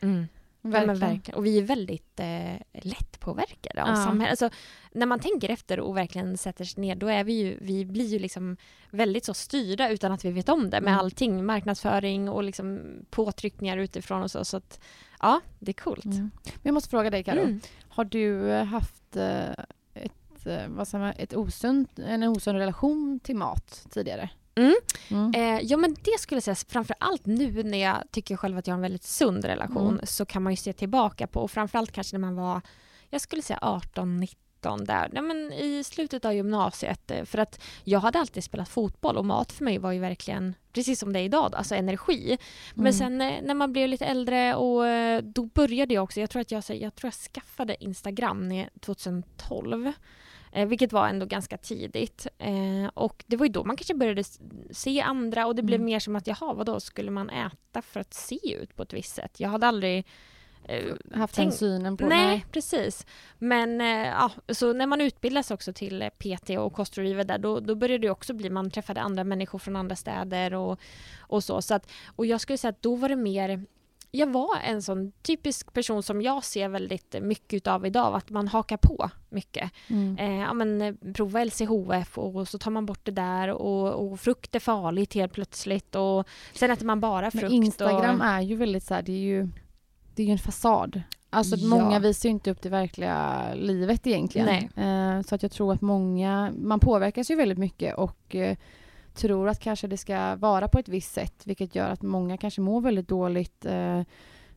Mm. Men verkligen. Och vi är väldigt eh, lättpåverkade av Ja. samhället. Alltså, när man tänker efter och verkligen sätter sig ner, då är vi ju, vi blir ju liksom väldigt så styrda utan att vi vet om det med Mm. allting, marknadsföring och liksom påtryckningar utifrån och så. Så att, ja, det är coolt. Mm. Men jag måste fråga dig Karo. Mm. Har du eh, haft eh, ett, eh, vad säger man, ett osunt, en osund relation till mat tidigare? Mm. Mm. Eh, ja men det skulle jag säga, framför allt nu när jag tycker själv att jag har en väldigt sund relation Mm. så kan man ju se tillbaka på, och framförallt kanske när man var, jag skulle säga 18, 19 där, ja, men i slutet av gymnasiet. eh, För att jag hade alltid spelat fotboll och mat för mig var ju verkligen, precis som det är idag, alltså energi. Men Mm. sen eh, när man blev lite äldre och eh, då började jag också, jag tror att jag, jag, tror jag skaffade Instagram när- 2012. Eh, vilket var ändå ganska tidigt. Eh, och det var ju då man kanske började se andra och det blev Mm. mer som att jaha, vadå, skulle man äta för att se ut på ett visst sätt? Jag hade aldrig eh, haft tänkt- den synen på Nej, precis. Men eh, ja, så när man utbildas också till PT och kostrådgivare där, då, då började det också bli, man träffade andra människor från andra städer och, och så. så att, och jag skulle säga att då var det mer jag var en sån typisk person som jag ser väldigt mycket av idag, att man hakar på mycket. Mm. Eh, ja, men, eh, prova LCHF och så tar man bort det där och, och frukt är farligt helt plötsligt och sen äter man bara frukt. Men Instagram och, är ju väldigt så här, det är ju, det är ju en fasad. Alltså Ja. många visar ju inte upp det verkliga livet egentligen. Eh, så att jag tror att många, man påverkas ju väldigt mycket och eh, tror att kanske det ska vara på ett visst sätt vilket gör att många kanske mår väldigt dåligt eh,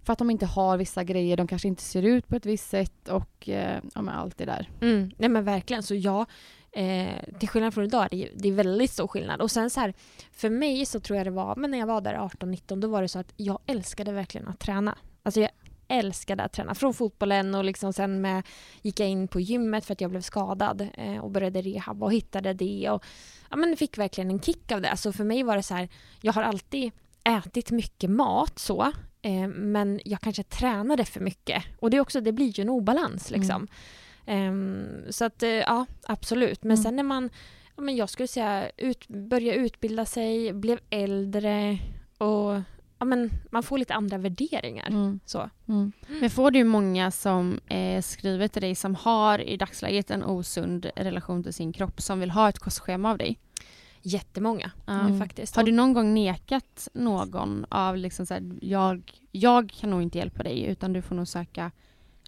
för att de inte har vissa grejer, de kanske inte ser ut på ett visst sätt och eh, ja, allt det där. Mm, nej men verkligen. Så jag, eh, till skillnad från idag, det är, det är väldigt stor skillnad. Och sen så här, för mig så tror jag det var, men när jag var där 18-19, då var det så att jag älskade verkligen att träna. Alltså jag älskade att träna. Från fotbollen och liksom sen med, gick jag in på gymmet för att jag blev skadad eh, och började rehab och hittade det. Och, ja, men fick verkligen en kick av det. Så för mig var det så här, jag har alltid ätit mycket mat så, eh, men jag kanske tränade för mycket. Och det, är också, det blir ju en obalans liksom. Ehm, så att eh, ja, absolut. Men Mm. sen när man, ja, men jag skulle säga, ut, börja utbilda sig, blev äldre och ja, men man får lite andra värderingar. Mm. Så. Mm. Men får du många som eh, skriver till dig som har i dagsläget en osund relation till sin kropp som vill ha ett kostschema av dig? Jättemånga. Mm. faktiskt. Har du någon gång nekat någon av liksom så här, jag, jag kan nog inte hjälpa dig utan du får nog söka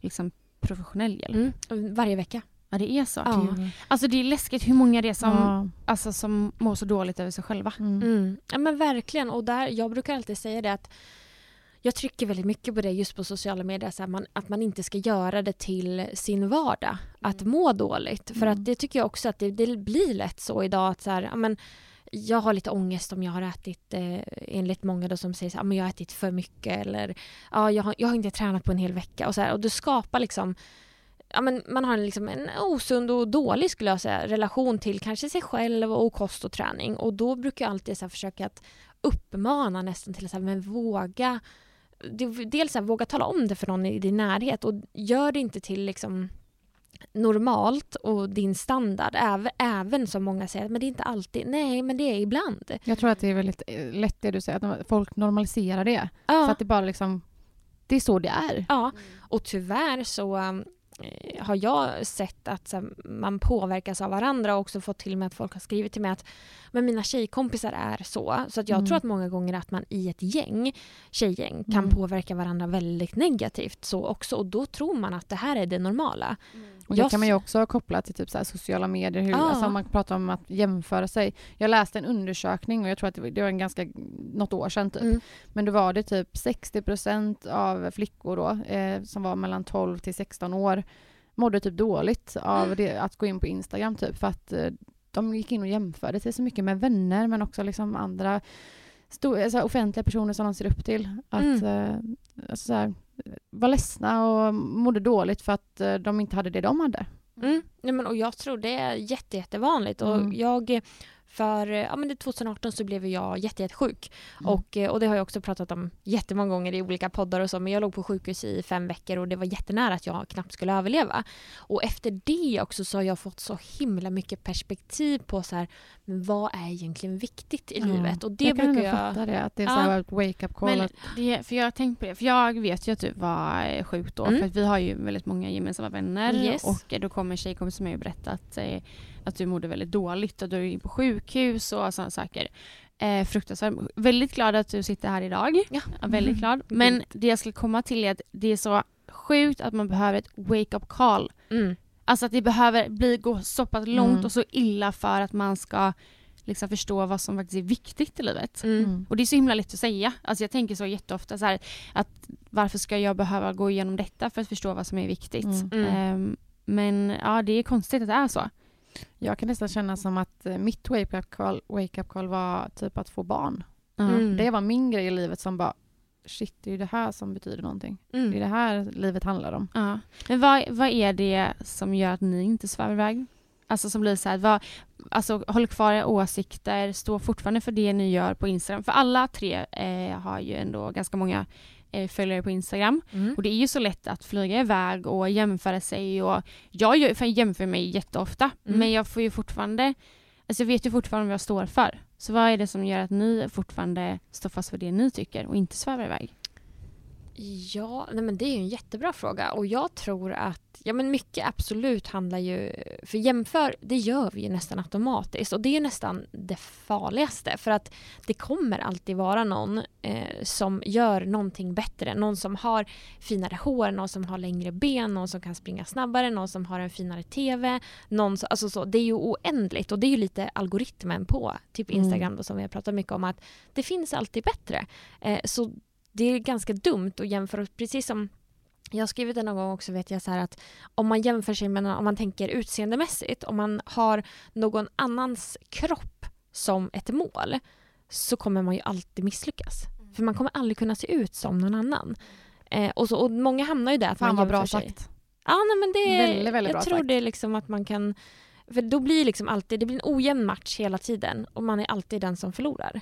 liksom professionell hjälp? mm, varje vecka. Ja det är så. Ja. Alltså det är läskigt hur många det är som, Ja. alltså, som mår så dåligt över sig själva. Mm. Mm. Ja men verkligen. Och där, jag brukar alltid säga det att jag trycker väldigt mycket på det just på sociala medier, så här, man, att man inte ska göra det till sin vardag, att må dåligt. För Mm. att det tycker jag också att det, det blir lätt så idag att så här, ja, men, jag har lite ångest om jag har ätit, eh, enligt många då som säger så här, ja, men jag har ätit för mycket eller ja, jag, har, jag har inte tränat på en hel vecka. Och, så här, och det skapar liksom Ja, men man har en, liksom en osund och dålig skulle jag säga, relation till kanske sig själv och kost och träning. Och då brukar jag alltid så försöka att uppmana nästan till att men våga dels här, våga tala om det för någon i din närhet och gör det inte till liksom normalt och din standard, även, som många säger, men det är inte alltid, nej men det är ibland. Jag tror att det är väldigt eh, lätt det du säger, att folk normaliserar det. Ja. Så att det bara liksom, det är så det är. Ja, och tyvärr så um, har jag sett att så, här, man påverkas av varandra och också fått till med att folk har skrivit till mig att men mina tjejkompisar är så. Så att jag Mm. tror att många gånger att man i ett gäng, tjejgäng, kan Mm. påverka varandra väldigt negativt så också. Och då tror man att det här är det normala. Och det kan man ju också koppla till typ så sociala medier. Hur, Ja. alltså om man pratar om att jämföra sig. Jag läste en undersökning och jag tror att det var, det var en ganska, något år sedan typ. Mm. Men då var det typ 60% av flickor då, eh, som var mellan 12 till 16 år, mådde typ dåligt av det, att gå in på Instagram typ för att eh, de gick in och jämförde sig så mycket med vänner men också liksom andra sto- alltså offentliga personer som de ser upp till. Att Mm. eh, alltså så här, var ledsna och mådde dåligt för att eh, de inte hade det de hade. Mm. Nej, men, och jag tror det är jätte, jättevanligt. Och Mm. jag, för ja, men det 2018 så blev jag jätte, jättesjuk. Mm. Och, eh, och det har jag också pratat om jättemånga gånger i olika poddar och så. Men jag låg på sjukhus i fem veckor och det var jättenära att jag knappt skulle överleva. Och efter det också så har jag fått så himla mycket perspektiv på så här, men vad är egentligen viktigt i Ja. livet? Och det jag kan brukar ändå jag... fatta det, att det är Ja. så ett wake-up call. Men det, för jag har tänkt på det, för jag vet ju att du var eh, sjuk då, Mm. för att vi har ju väldigt många gemensamma vänner Yes. och eh, då kommer en tjejkompis som mig och berätta att, eh, att du mådde väldigt dåligt och du är in på sjukhus och sådana saker. Eh, fruktansvärt. Väldigt glad att du sitter här idag. Ja. Ja, väldigt glad. Men det jag skulle komma till är att det är så sjukt att man behöver ett wake-up call. Mm. Alltså att det behöver bli, gå så pass långt Mm. och så illa för att man ska liksom förstå vad som faktiskt är viktigt i livet. Mm. Mm. Och det är så himla lätt att säga. Alltså jag tänker så jätteofta så här, att varför ska jag behöva gå igenom detta för att förstå vad som är viktigt? Mm. Mm. Ehm, men ja, det är konstigt att det är så. Jag kan nästan känna som att eh, mitt wake-up call, wake call var typ att få barn. Mm. Det var min grej i livet som bara shit, det är ju det här som betyder någonting. Det är Mm. det här livet handlar om. Ja. Men vad, vad är det som gör att ni inte svävar iväg? Alltså som blir så här, vad, alltså håll kvar era åsikter, stå fortfarande för det ni gör på Instagram. För alla tre eh, har ju ändå ganska många eh, följare på Instagram. Mm. Och det är ju så lätt att flyga iväg och jämföra sig och jag jämför mig jätteofta Mm. men jag får ju fortfarande, alltså jag vet ju fortfarande vad jag står för. Så vad är det som gör att ni fortfarande står fast för det ni tycker och inte svävar iväg? Ja, nej men det är ju en jättebra fråga och jag tror att ja, men mycket absolut handlar ju... För jämför, det gör vi ju nästan automatiskt och det är nästan det farligaste för att det kommer alltid vara någon eh, som gör någonting bättre. Någon som har finare hår, någon som har längre ben, någon som kan springa snabbare, någon som har en finare TV. Någon som, alltså så, det är ju oändligt och det är ju lite algoritmen på typ Mm. Instagram då, som vi har pratat mycket om att det finns alltid bättre. Eh, så det är ganska dumt att jämföra, precis som jag har skrivit det någon gång också vet jag så att om man jämför sig med, om man tänker utseendemässigt, om man har någon annans kropp som ett mål så kommer man ju alltid misslyckas. För man kommer aldrig kunna se ut som någon annan. Eh, och, så, och många hamnar ju där att Fan man vad bra jämför sig. sagt. Ja, nej, men det är, Väldigt, väldigt jag tror sagt. det är liksom att man kan... För då blir liksom alltid, det blir en ojämn match hela tiden och man är alltid den som förlorar.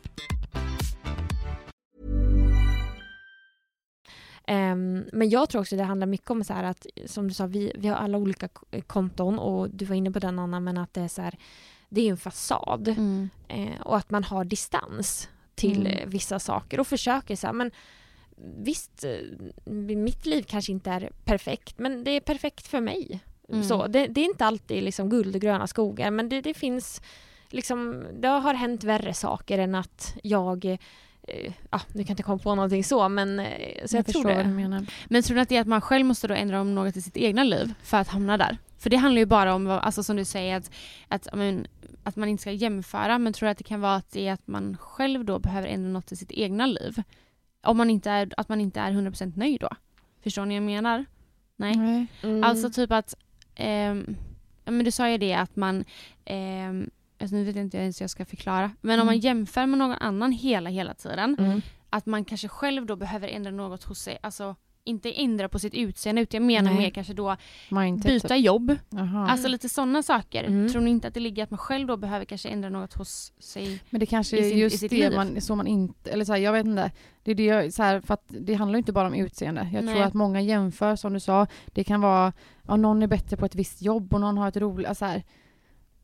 Ehm, men jag tror också det handlar mycket om så här att, som du sa, vi, vi har alla olika konton och du var inne på den Anna, men att det är så här, det är en fasad. Mm. Eh, och att man har distans till Mm. eh, vissa saker och försöker så här, men visst, eh, mitt liv kanske inte är perfekt, men det är perfekt för mig. Mm. Så, det, det är inte alltid liksom guld och gröna skogar, men det, det finns liksom, det har hänt värre saker än att jag ja, nu kan jag inte komma på någonting så, men eh, så jag, jag tror det. du menar. Men tror du att det är att man själv måste då ändra om något i sitt egna liv för att hamna där? För det handlar ju bara om, vad- alltså som du säger, att, att, men, att man inte ska jämföra. Men tror du att det kan vara att det är att man själv då behöver ändra något i sitt egna liv? Om man inte är, att man inte är 100% nöjd då? Förstår ni vad jag menar? Nej. Mm. Alltså typ att, ja men du sa ju det att man, ehm, alltså nu vet jag inte ens hur jag ska förklara, men om man Mm. jämför med någon annan hela hela tiden, Mm. att man kanske själv då behöver ändra något hos sig, alltså inte ändra på sitt utseende utan jag menar Nej. mer kanske då Mindset, byta typ. jobb, Jaha. alltså lite sådana saker. Mm. Tror ni inte att det ligger att man själv då behöver kanske ändra något hos sig? Men det kanske är just det liv. man, så man inte, eller så här, jag vet inte. Det är det jag, så här, för att det handlar inte bara om utseende. Jag Nej. tror att många jämför, som du sa, det kan vara, ja någon är bättre på ett visst jobb och någon har ett roligt, alltså här,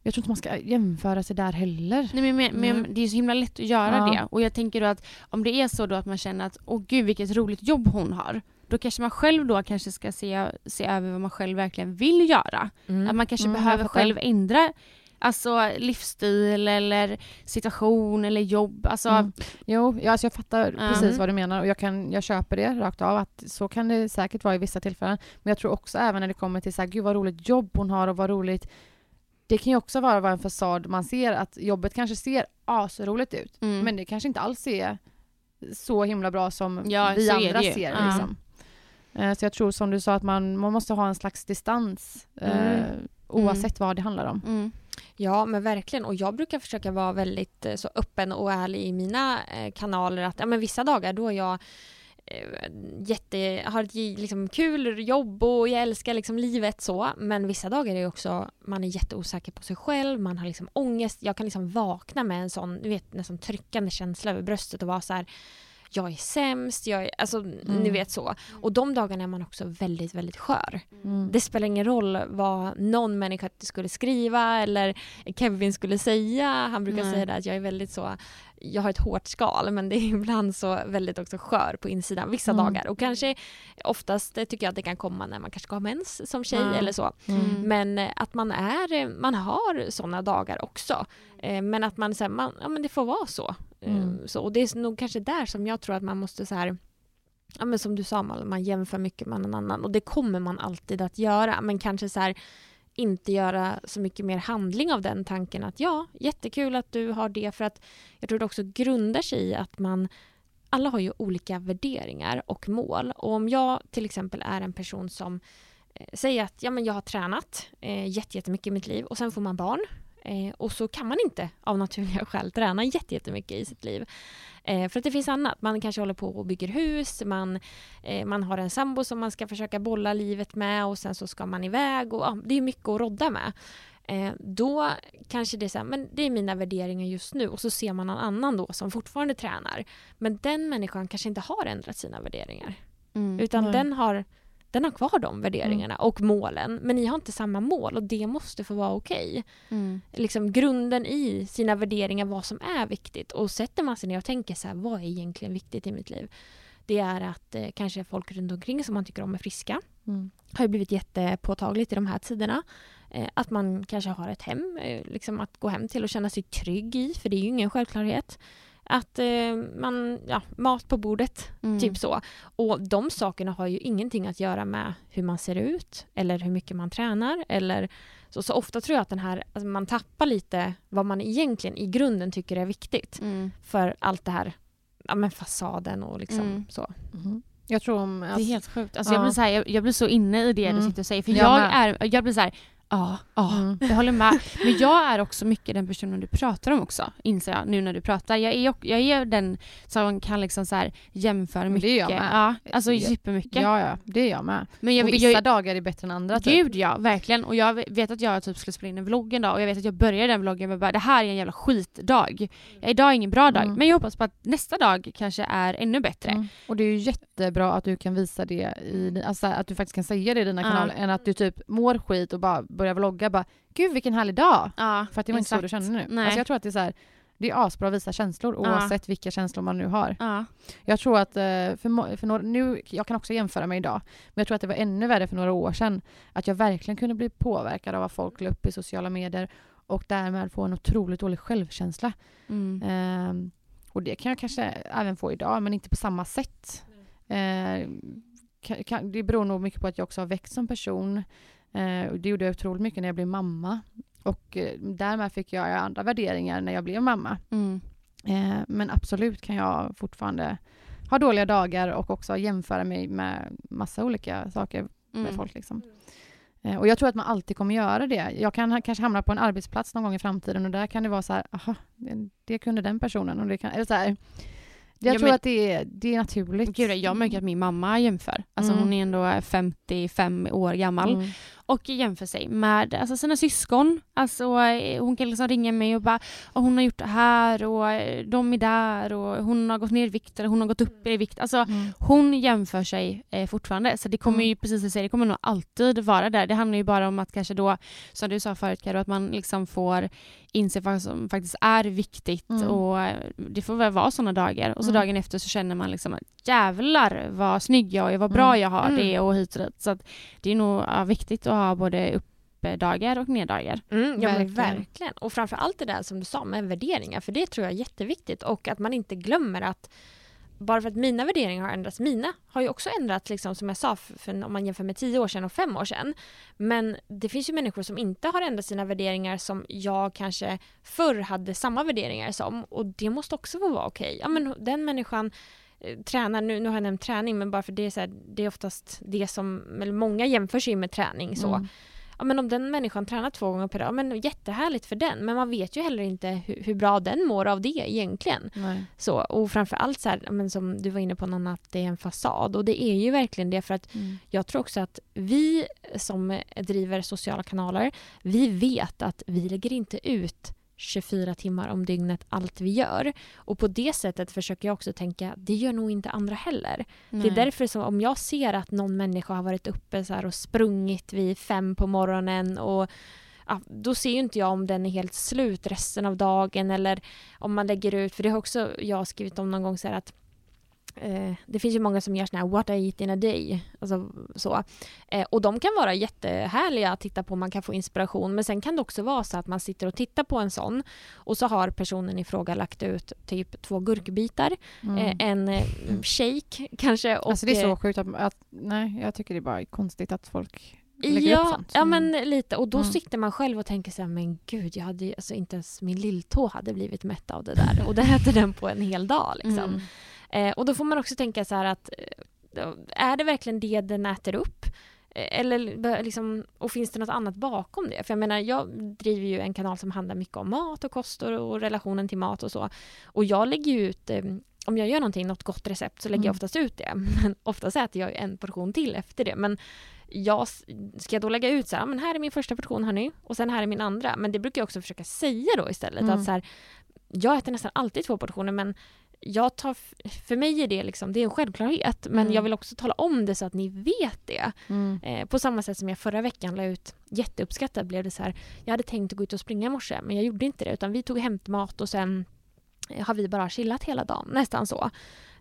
jag tror inte man ska jämföra sig där heller. Nej, men, men, Nej. det är så himla lätt att göra Ja. det och jag tänker då att om det är så då att man känner att åh gud vilket roligt jobb hon har då kanske man själv då kanske ska se, se över vad man själv verkligen vill göra. Mm. Att man kanske Mm, jag behöver själv ändra alltså livsstil eller situation eller jobb. Alltså, Mm. Jo, ja, alltså jag fattar Ja. precis Mm. vad du menar och jag, kan, jag köper det rakt av att så kan det säkert vara i vissa tillfällen. Men jag tror också även när det kommer till så här, gud vad roligt jobb hon har och vad roligt det kan ju också vara, vara en fasad man ser att jobbet kanske ser asroligt ut mm. men det kanske inte alls är så himla bra som Ja, vi andra ser. Ja. Liksom. Eh, Så jag tror som du sa att man, man måste ha en slags distans eh, Mm. oavsett vad det handlar om. Mm. Ja, men verkligen. Och jag brukar försöka vara väldigt eh, så öppen och ärlig i mina eh, kanaler. Att ja, men vissa dagar då är jag eh, Eh, jätte, har ett liksom, kul jobb och jag älskar liksom livet så. Men vissa dagar är det också, man är jätteosäker på sig själv, man har liksom ångest. Jag kan liksom vakna med en sån, du vet, nästan tryckande känsla över bröstet och vara så här jag är sämst, jag är, alltså ni Mm. vet så. Och de dagarna är man också väldigt, väldigt skör. Mm. Det spelar ingen roll vad någon människa skulle skriva eller Kevin skulle säga. Han brukar Nej. säga det att jag är väldigt så, jag har ett hårt skal men det är ibland så väldigt också skör på insidan vissa Mm. dagar. Och kanske oftast tycker jag att det kan komma när man kanske ska ha mens som tjej eller så. Mm. Men eh, att man är, eh, man har sådana dagar också. Eh, Men att man säger, man, ja men det får vara så. Eh, Mm. så. Och det är nog kanske där som jag tror att man måste så här Ja men som du sa Malin, man jämför mycket med någon annan och det kommer man alltid att göra men kanske så här inte göra så mycket mer handling av den tanken att ja, jättekul att du har det för att jag tror det också grundar sig i att man alla har ju olika värderingar och mål och om jag till exempel är en person som eh, säger att ja, men jag har tränat eh, jätte- jättemycket i mitt liv och sen får man barn eh, och så kan man inte av naturliga skäl träna jätte- jättemycket i sitt liv. Eh, för att det finns annat. Man kanske håller på och bygger hus, man, eh, man har en sambo som man ska försöka bolla livet med och sen så ska man iväg och ja, det är mycket att rodda med. Eh, då kanske det är så här, men det är mina värderingar just nu och så ser man någon annan då som fortfarande tränar. Men den människan kanske inte har ändrat sina värderingar. Mm. Utan Nej. den har, den har kvar de värderingarna och målen. Men ni har inte samma mål och det måste få vara okej. Mm. Liksom grunden i sina värderingar, vad som är viktigt. Och sätter man sig ner och tänker så här, vad är egentligen viktigt i mitt liv? Det är att eh, kanske folk runt omkring som man tycker om är friska. Mm. Har ju blivit jättepåtagligt i de här tiderna. Eh, att man kanske har ett hem, eh, liksom att gå hem till och känna sig trygg i, för det är ju ingen självklarhet. Att eh, man, ja, mat på bordet, Mm. Typ så. Och de sakerna har ju ingenting att göra med hur man ser ut eller hur mycket man tränar. Eller så, så ofta tror jag att den här, alltså man tappar lite vad man egentligen i grunden tycker är viktigt Mm. för allt det här, ja men fasaden och liksom Mm. så. Mhm. Jag tror om... Det är Alltså, helt sjukt. Alltså ja. jag, blir så här, jag, jag blir så inne i det Mm. du sitter och säger. För Jag jag, är, jag blir så här, ja, ja, Mm. jag håller med. Men jag är också mycket den personen du pratar om också, inser jag nu när du pratar. Jag är, jag är den som kan liksom så här jämföra mycket. det är jag med. Ja, alltså Det- supermycket. ja, ja, det är jag med. Men jag, och vissa jag, dagar är bättre än andra. Typ. Gud ja, verkligen. Och jag vet att jag typ skulle spela in en vlogg en dag och jag vet att jag började den vloggen med bara det här är en jävla skitdag. Idag är ingen bra dag. Mm. Men jag hoppas på att nästa dag kanske är ännu bättre. Mm. Och det är ju jättebra att du kan visa det i, alltså att du faktiskt kan säga det i dina kanaler än att du typ mår skit och bara börjar vlogga bara gud vilken härlig dag. Ja, För att det var inte så du kände nu. Nej. Alltså jag tror att det är så här, det är asbra att visa känslor Ja. oavsett vilka känslor man nu har. Ja. Jag tror att eh, för, för några, nu, jag kan också jämföra mig idag, men jag tror att det var ännu värre för några år sedan. Att jag verkligen kunde bli påverkad av vad folk la upp i sociala medier och därmed få en otroligt dålig självkänsla. Mm. Ehm, och det kan jag kanske även få idag, men inte på samma sätt. Ehm, kan, kan, det beror nog mycket på att jag också har växt som person. Och det gjorde jag otroligt mycket när jag blev mamma. Och eh, därmed fick jag andra värderingar när jag blev mamma. Mm. Eh, men absolut kan jag fortfarande ha dåliga dagar och också jämföra mig med massa olika saker med Mm. folk. Liksom. Eh, och jag tror att man alltid kommer göra det. Jag kan kanske hamna på en arbetsplats någon gång i framtiden och där kan det vara så här, aha, det, det kunde den personen och det kan, eller så här. Jag Ja, tror men- att det är, det är naturligt. Gud, jag märker att min mamma jämför. Alltså Mm. hon är ändå 55 år gammal Mm. Och jämför sig med alltså, sina syskon. Alltså, eh, hon kan liksom ringa mig och bara "Åh, hon har gjort det här och eh, de är där och hon har gått ner i vikt eller hon har gått upp i vikt. Alltså Mm. hon jämför sig eh, fortfarande så det kommer Mm. ju precis som du säger, det kommer nog alltid vara där. Det handlar ju bara om att kanske då, som du sa förut Karo, att man liksom får inse vad som faktiskt är viktigt Mm. och eh, det får väl vara sådana dagar och så Mm. dagen efter så känner man liksom att jävlar vad snygg jag är, vad bra Mm. jag har Mm. det och hit och dit. Så det är nog ja, viktigt att ha både uppdagar och neddagar. Mm, ja, Verkligen. verkligen. Och framför allt det där som du sa med värderingar, för det tror jag är jätteviktigt. Och att man inte glömmer att bara för att mina värderingar har ändrats, mina har ju också ändrats liksom, som jag sa, för, om man jämför med tio år sedan och fem år sedan. Men det finns ju människor som inte har ändrat sina värderingar som jag kanske förr hade samma värderingar som. Och det måste också få vara okej. Ja, men den människan tränar, nu, nu har jag nämnt träning, men bara för det är, så här, det är oftast det som, eller många jämför sig med träning så. Mm. Ja, men om den människan tränar två gånger per dag, men jättehärligt för den. Men man vet ju heller inte hur, hur bra den mår av det egentligen. Nej. Så, och framför allt så här, men som du var inne på någon att det är en fasad. Och det är ju verkligen det för att Mm. jag tror också att vi som driver sociala kanaler, vi vet att vi lägger inte ut 24 timmar om dygnet allt vi gör. Och på det sättet försöker jag också tänka, det gör nog inte andra heller. Det är därför som om jag ser att någon människa har varit uppe så och sprungit vid fem på morgonen och ja, då ser ju inte jag om den är helt slut resten av dagen eller om man lägger ut, för det har också jag skrivit om någon gång så att eh, det finns ju många som gör såna här what I eat in a day. Alltså, så. Eh, och de kan vara jättehärliga att titta på, man kan få inspiration. Men sen kan det också vara så att man sitter och tittar på en sån och så har personen i fråga lagt ut typ två gurkbitar, Mm. eh, en eh, shake kanske. Och, alltså det är så eh, sjukt att, att, nej jag tycker det är bara konstigt att folk lägger upp Ja, sånt. ja Mm. men lite. Och då Mm. sitter man själv och tänker så här, men gud, jag hade ju, alltså inte ens min lilltå hade blivit mätt av det där. Och det äter den på en hel dag liksom. Mm. Eh, och då får man också tänka så här att eh, är det verkligen det den äter upp? Eh, Eller liksom, och finns det något annat bakom det? För jag menar, jag driver ju en kanal som handlar mycket om mat och kost och, relationen till mat och så. Och jag lägger ju ut, eh, om jag gör någonting, något gott recept, så lägger jag Mm. oftast ut det. Men oftast äter jag en portion till efter det. Men jag, ska jag då lägga ut så här, men här är min första portion hörni, och sen här är min andra. Men det brukar jag också försöka säga då istället. Mm. Att så här, jag äter nästan alltid två portioner, men jag tar, för mig är det liksom, det är en självklarhet, men Mm. jag vill också tala om det så att ni vet det. Mm. Eh, på samma sätt som jag förra veckan la ut, jätteuppskattat blev det så här, jag hade tänkt att gå ut och springa i morse, men jag gjorde inte det, utan vi tog hämtmat och sen eh, har vi bara chillat hela dagen, nästan så.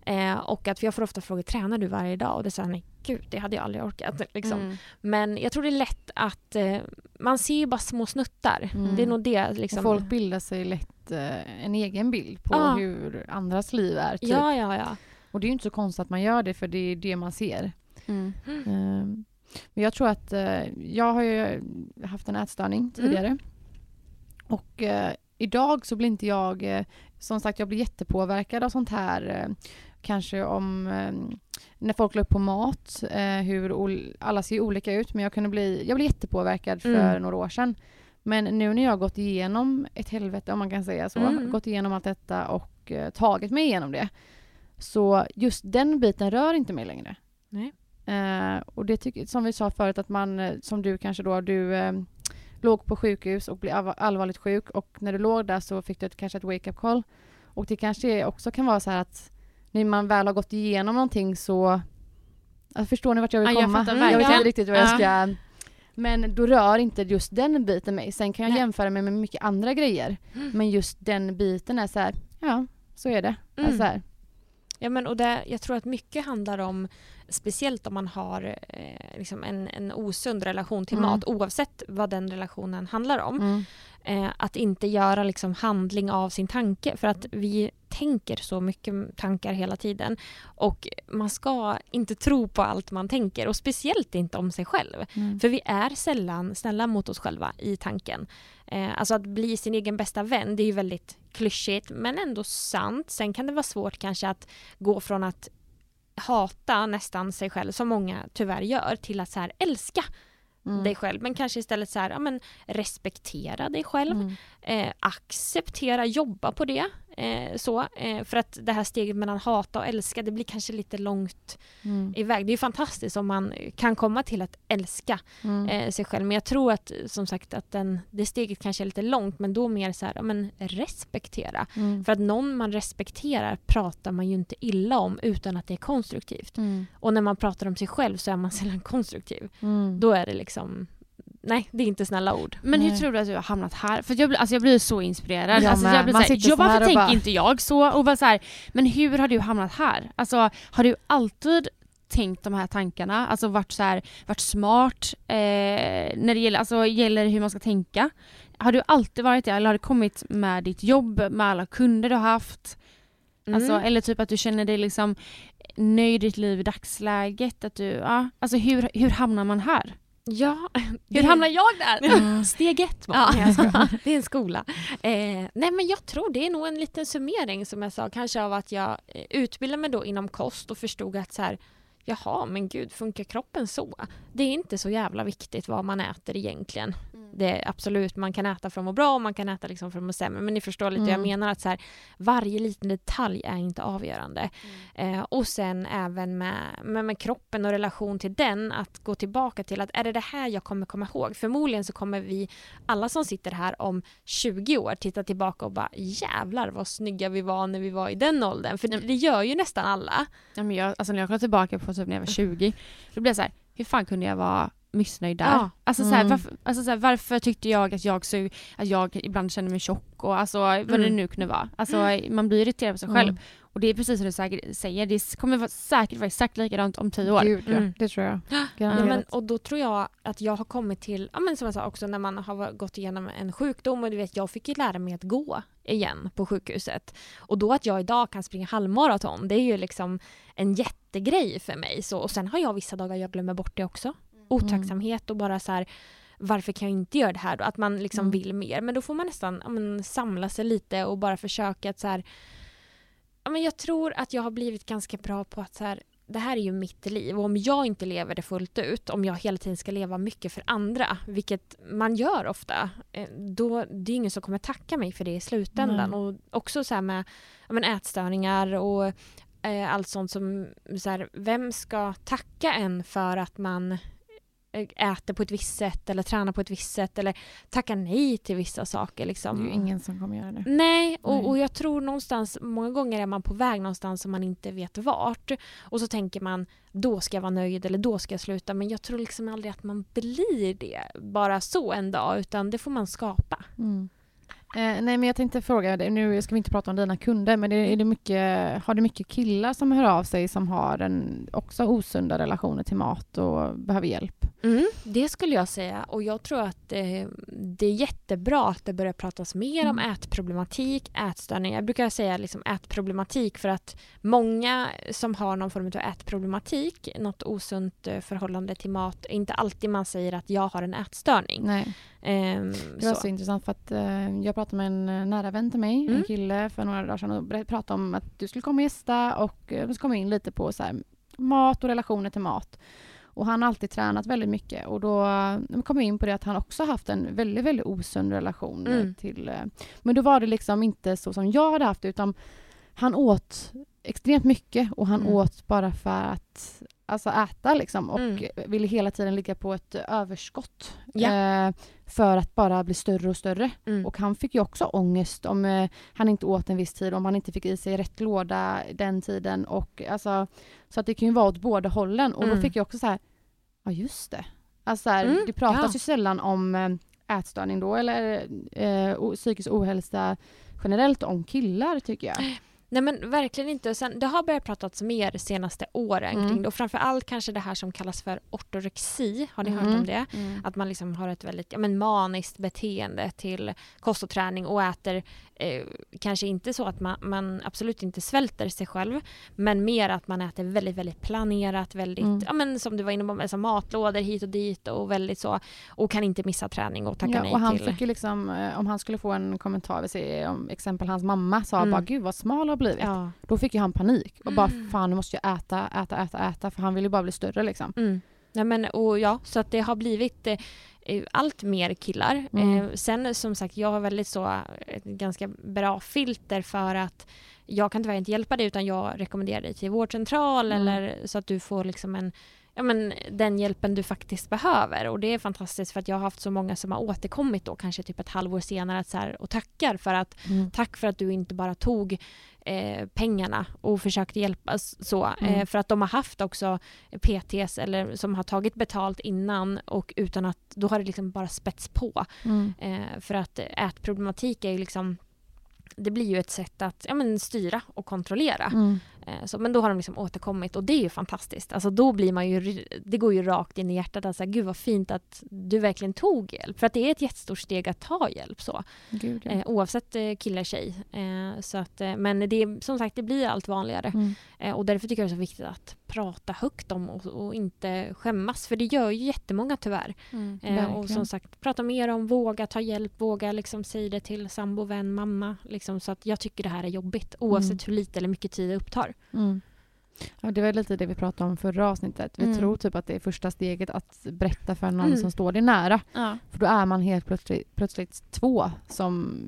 Eh, och att, jag får ofta frågor, tränar du varje dag? Och det säger nej gud, det hade jag aldrig orkat. Liksom. Mm. Men jag tror det är lätt att, eh, man ser ju bara små snuttar. Mm. Det är nog det liksom. Och folk bildar sig lätt eh, en egen bild på Ja. hur andras liv är. Typ. Ja, ja, ja. Och det är ju inte så konstigt att man gör det för det är det man ser. Mm. Ehm, Men jag tror att eh, jag har ju haft en ätstörning tidigare. Och eh, idag så blir inte jag, som sagt jag blir jättepåverkad av sånt här. kanske om eh, när folk la upp på mat, eh, hur alla ser olika ut, men jag kunde bli, jag blev jättepåverkad för Mm. några år sedan. Men nu när jag har gått igenom ett helvete, om man kan säga så, Mm. gått igenom allt detta och eh, tagit mig igenom det, så just den biten rör inte mig längre. Nej. Eh, och det tycker, som vi sa förut, att man, eh, som du kanske då, du eh, låg på sjukhus och blev all- allvarligt sjuk och när du låg där så fick du ett, kanske ett wake-up call. Och det kanske också kan vara så här att när man väl har gått igenom någonting så... Alltså förstår ni vart jag vill Ja, jag komma? jag vet inte riktigt vad jag Ja. ska... Men då rör inte just den biten mig. Sen kan jag Nej. jämföra mig med mycket andra grejer. Men just den biten är så här, ja, så är det. Mm. Alltså Ja, men och det, jag tror att mycket handlar om, speciellt om man har eh, liksom en, en osund relation till Mm. mat, oavsett vad den relationen handlar om. mm. Eh, att inte göra liksom handling av sin tanke, för att vi tänker så mycket tankar hela tiden. Och man ska inte tro på allt man tänker, och speciellt inte om sig själv. Mm. För vi är sällan snälla mot oss själva i tanken. Eh, alltså att bli sin egen bästa vän, det är ju väldigt klyschigt men ändå sant. Sen kan det vara svårt kanske att gå från att hata nästan sig själv, som många tyvärr gör, till att så här älska Mm. dig själv. Men kanske istället så här, ja, men respektera dig själv, Mm. eh, acceptera, jobba på det. Eh, så, eh, för att det här steget mellan hata och älska, det blir kanske lite långt Mm. iväg. Det är fantastiskt om man kan komma till att älska Mm. eh, sig själv. Men jag tror att som sagt att den, det steget kanske är lite långt men då mer så här, ja, men respektera. Mm. För att någon man respekterar pratar man ju inte illa om utan att det är konstruktivt. Mm. Och när man pratar om sig själv så är man sällan konstruktiv. Mm. Då är det liksom, nej det är inte snälla ord. Men hur Nej. tror du att du har hamnat här? För jag blir, alltså jag blir så inspirerad. Jag alltså jag blir Man så här, jag, varför tänker bara- inte jag så? Och bara så här, men hur har du hamnat här? Alltså har du alltid tänkt de här tankarna? Alltså varit, så här, varit smart eh, när det gäller, alltså, gäller hur man ska tänka? Har du alltid varit det eller har det kommit med ditt jobb, med alla kunder du har haft? Alltså, Mm. eller typ att du känner dig liksom nöjd i ditt liv i dagsläget? Att du, ja, alltså hur, hur hamnar man här? Ja, Hur hamnar jag där? Mm. Steg ett Ja, jag skojar. det är en skola. Eh, nej men jag tror det är nog en liten summering som jag sa, kanske av att jag eh, utbildade mig då inom kost och förstod att så här, jaha men gud funkar kroppen så? Det är inte så jävla viktigt vad man äter egentligen. Det är absolut, man kan äta för att må bra och man kan äta liksom för att må sämre men ni förstår lite, jag Mm. menar att så här, varje liten detalj är inte avgörande. Eh, och sen även med, med, med kroppen och relation till den, att gå tillbaka till att är det det här jag kommer komma ihåg? Förmodligen så kommer vi, alla som sitter här om 20 år, titta tillbaka och bara jävlar vad snygga vi var när vi var i den åldern. För det, gör ju nästan alla. Ja, men jag, alltså när jag kollar tillbaka på typ när jag var 20, då blev jag så här, hur fan kunde jag vara missnöjd där? Ja. Alltså, så här, Mm. varför, alltså så här, varför tyckte jag att jag såg, att jag ibland kände mig tjock och alltså vad det Mm. nu kunde vara. Alltså man blir irriterad på sig själv. Mm. Och det är precis som du säkert säger, det kommer vara säkert vara exakt likadant om tio år. Gud, ja. Mm. Det tror jag. Ja, men, och då tror jag att jag har kommit till, ja, men som jag sa också när man har gått igenom en sjukdom och du vet jag fick ju lära mig att gå igen på sjukhuset. Och då att jag idag kan springa halvmaraton det är ju liksom en jättegrej för mig. Så, och sen har jag vissa dagar jag glömmer bort det också. Otacksamhet och bara så här varför kan jag inte göra det här då? Att man liksom Mm. vill mer. Men då får man nästan ja, men, samla sig lite och bara försöka att så här, ja, men jag tror att jag har blivit ganska bra på att så här, det här är ju mitt liv och om jag inte lever det fullt ut, om jag hela tiden ska leva mycket för andra, vilket man gör ofta, eh, då det är ingen som kommer tacka mig för det i slutändan. Nej. Och också så här med ja, men ätstörningar och eh, allt sånt som, så här, vem ska tacka en för att man äter på ett visst sätt eller tränar på ett visst sätt eller tackar nej till vissa saker. Det Liksom. är ju ingen som kommer göra det. Nej, Nej. och, och jag tror någonstans, många gånger är man på väg någonstans som man inte vet vart. Och så tänker man, då ska jag vara nöjd eller då ska jag sluta. Men jag tror liksom aldrig att man blir det bara så en dag, utan det får man skapa. Mm. Eh, nej men jag tänkte fråga dig, nu ska vi inte prata om dina kunder, men är, är det mycket, har du mycket killar som hör av sig som har en, också osunda relationer till mat och behöver hjälp? Mm, det skulle jag säga. Och jag tror att eh, det är jättebra att det börjar pratas mer om Mm. ätproblematik, ätstörningar. Jag brukar säga liksom ätproblematik för att många som har någon form av ätproblematik, något osunt eh, förhållande till mat, inte alltid man säger att jag har en ätstörning. Nej, Ehm, det var så. så, intressant för att eh, jag pratade med en eh, nära vän till mig, Mm. en kille för några dagar sedan och pratade om att du skulle komma och gästa och eh, vi ska komma in lite på så här, mat och relationer till mat. Och han har alltid tränat väldigt mycket och då eh, kom vi in på det att han också haft en väldigt, väldigt osund relation Mm. till... Men då var det liksom inte så som jag hade haft utan han åt extremt mycket och han Mm. åt bara för att alltså äta liksom och Mm. ville hela tiden ligga på ett överskott. Ja. Eh, för att bara bli större och större. Mm. Och han fick ju också ångest om eh, han inte åt en viss tid, om han inte fick i sig rätt låda den tiden. Och, alltså, så att det kan ju vara åt båda hållen. Och då Mm. fick jag också så här, ja just det. Alltså så här, Mm, det pratas ja. ju sällan om eh, ätstörning då eller eh, psykisk ohälsa generellt om killar tycker jag. Nej men verkligen inte. Sen, det har börjat pratats mer de senaste åren Mm. kring det och framförallt kanske det här som kallas för ortorexi. Har ni hört Mm. om det? Att man liksom har ett väldigt ja, men maniskt beteende till kost och träning och äter eh, kanske inte så att man, man absolut inte svälter sig själv men mer att man äter väldigt, väldigt planerat, väldigt, Mm. ja men som du var inne på, alltså matlådor hit och dit och väldigt så och kan inte missa träning och tacka Ja, nej och han till. fick liksom, eh, om han skulle få en kommentar, vi säger om exempel hans mamma sa Mm. bara gud vad smal har blivit. Ja. Då fick ju han panik och bara Mm. fan nu måste jag äta, äta, äta, äta för han vill ju bara bli större liksom. Mm. Nej, men, och ja, så att det har blivit eh, eh, allt mer killar. Mm. Eh, sen som sagt, jag har väldigt så ett ganska bra filter för att jag kan tyvärr inte hjälpa dig utan jag rekommenderar dig till vårdcentral Mm. eller så att du får liksom en Ja, men den hjälpen du faktiskt behöver och det är fantastiskt för att jag har haft så många som har återkommit då kanske typ ett halvår senare att så här, och tackar för att tack för att du inte bara tog eh, pengarna och försökte hjälpa så. Mm. Eh, för att de har haft också PTs eller som har tagit betalt innan och utan att då har det liksom bara spets på. Mm. Eh, för att ätproblematik är ju liksom det blir ju ett sätt att ja, men, styra och kontrollera. Mm. Eh, Så, men då har de liksom återkommit och det är ju fantastiskt. Alltså då blir man ju, det går ju rakt in i hjärtat. Alltså, Gud vad fint att du verkligen tog hjälp. För att det är ett jättestort steg att ta hjälp. så. Gud, ja. Eh, oavsett eh, kille eller tjej. Eh, så att, eh, men det som sagt, det blir allt vanligare. Mm. Eh, och därför tycker jag det är så viktigt att prata högt om och, och inte skämmas. För det gör ju jättemånga tyvärr. Mm. Och som sagt, prata mer om, våga ta hjälp, våga liksom säga det till sambo, vän, mamma. Liksom, så att jag tycker det här är jobbigt. Oavsett Mm. hur lite eller mycket tid det upptar. Mm. Ja, det var lite det vi pratade om förra avsnittet. Vi Mm. tror typ att det är första steget att berätta för någon Mm. som står dig nära. Ja. För då är man helt plötsligt, plötsligt två som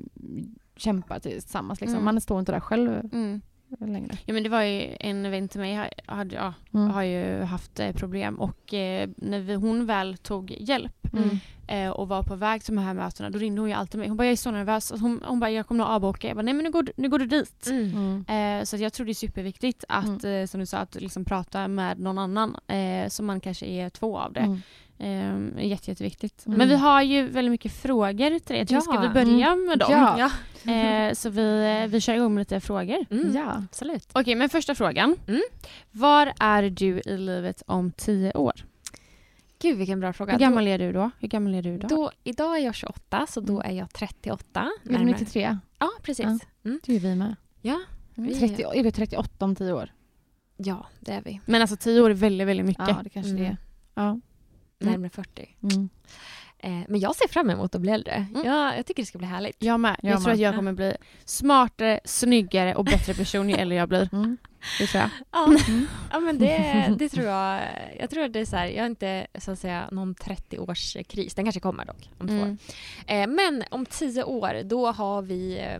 kämpar tillsammans. Liksom. Mm. Man står inte där själv Mm. Längre. Ja men det var ju en vän till mig har, hade, ja, Mm. har ju haft eh, problem och eh, när vi, hon väl tog hjälp Mm. eh, och var på väg till de här mötena då ringde hon ju alltid mig. Hon bara jag är så nervös. Alltså, Hon, hon bara jag kommer nog avboka. Jag bara nej men nu går, du- nu går du dit. Mm. Eh, så att jag tror det är superviktigt att, eh, som du sa, att liksom prata med någon annan. Eh, så man kanske är två av det. Mm. Eh, jätte, jätteviktigt. Mm. Men vi har ju väldigt mycket frågor till. Jag tycker, Ska Ja. vi börja med dem? Ja. Ja. Eh, så vi, vi kör igång med lite frågor. Mm. Ja. Absolut. Okej, men första frågan. Mm. Var är du i livet om tio år? Gud vilken bra fråga. Hur gammal är du då? Hur gammal är du då, då? idag är jag 28 så då Mm. är jag 38. Är du Närmare. 93? Ja, precis. Ja. Mm. Det är vi med. Ja, Mm. Vi- 30, är vi 38 om 10 år? ja, det är vi. Men alltså tio år är väldigt, väldigt mycket. Ja, det kanske det Mm. är. Ja. Närmare 40. Mm. Eh, men jag ser fram emot att bli äldre. Mm. Ja, jag tycker det ska bli härligt. Jag med. Jag, Jag tror att jag kommer bli smartare, snyggare och bättre person ju äldre jag blir. Mm. Det tror jag. Ja, Mm. ja men det, det tror jag. Jag tror att det är så här, jag har inte så att säga någon 30-årskris. Den kanske kommer dock om två år. Mm. Eh, men om 10 år, då har vi eh,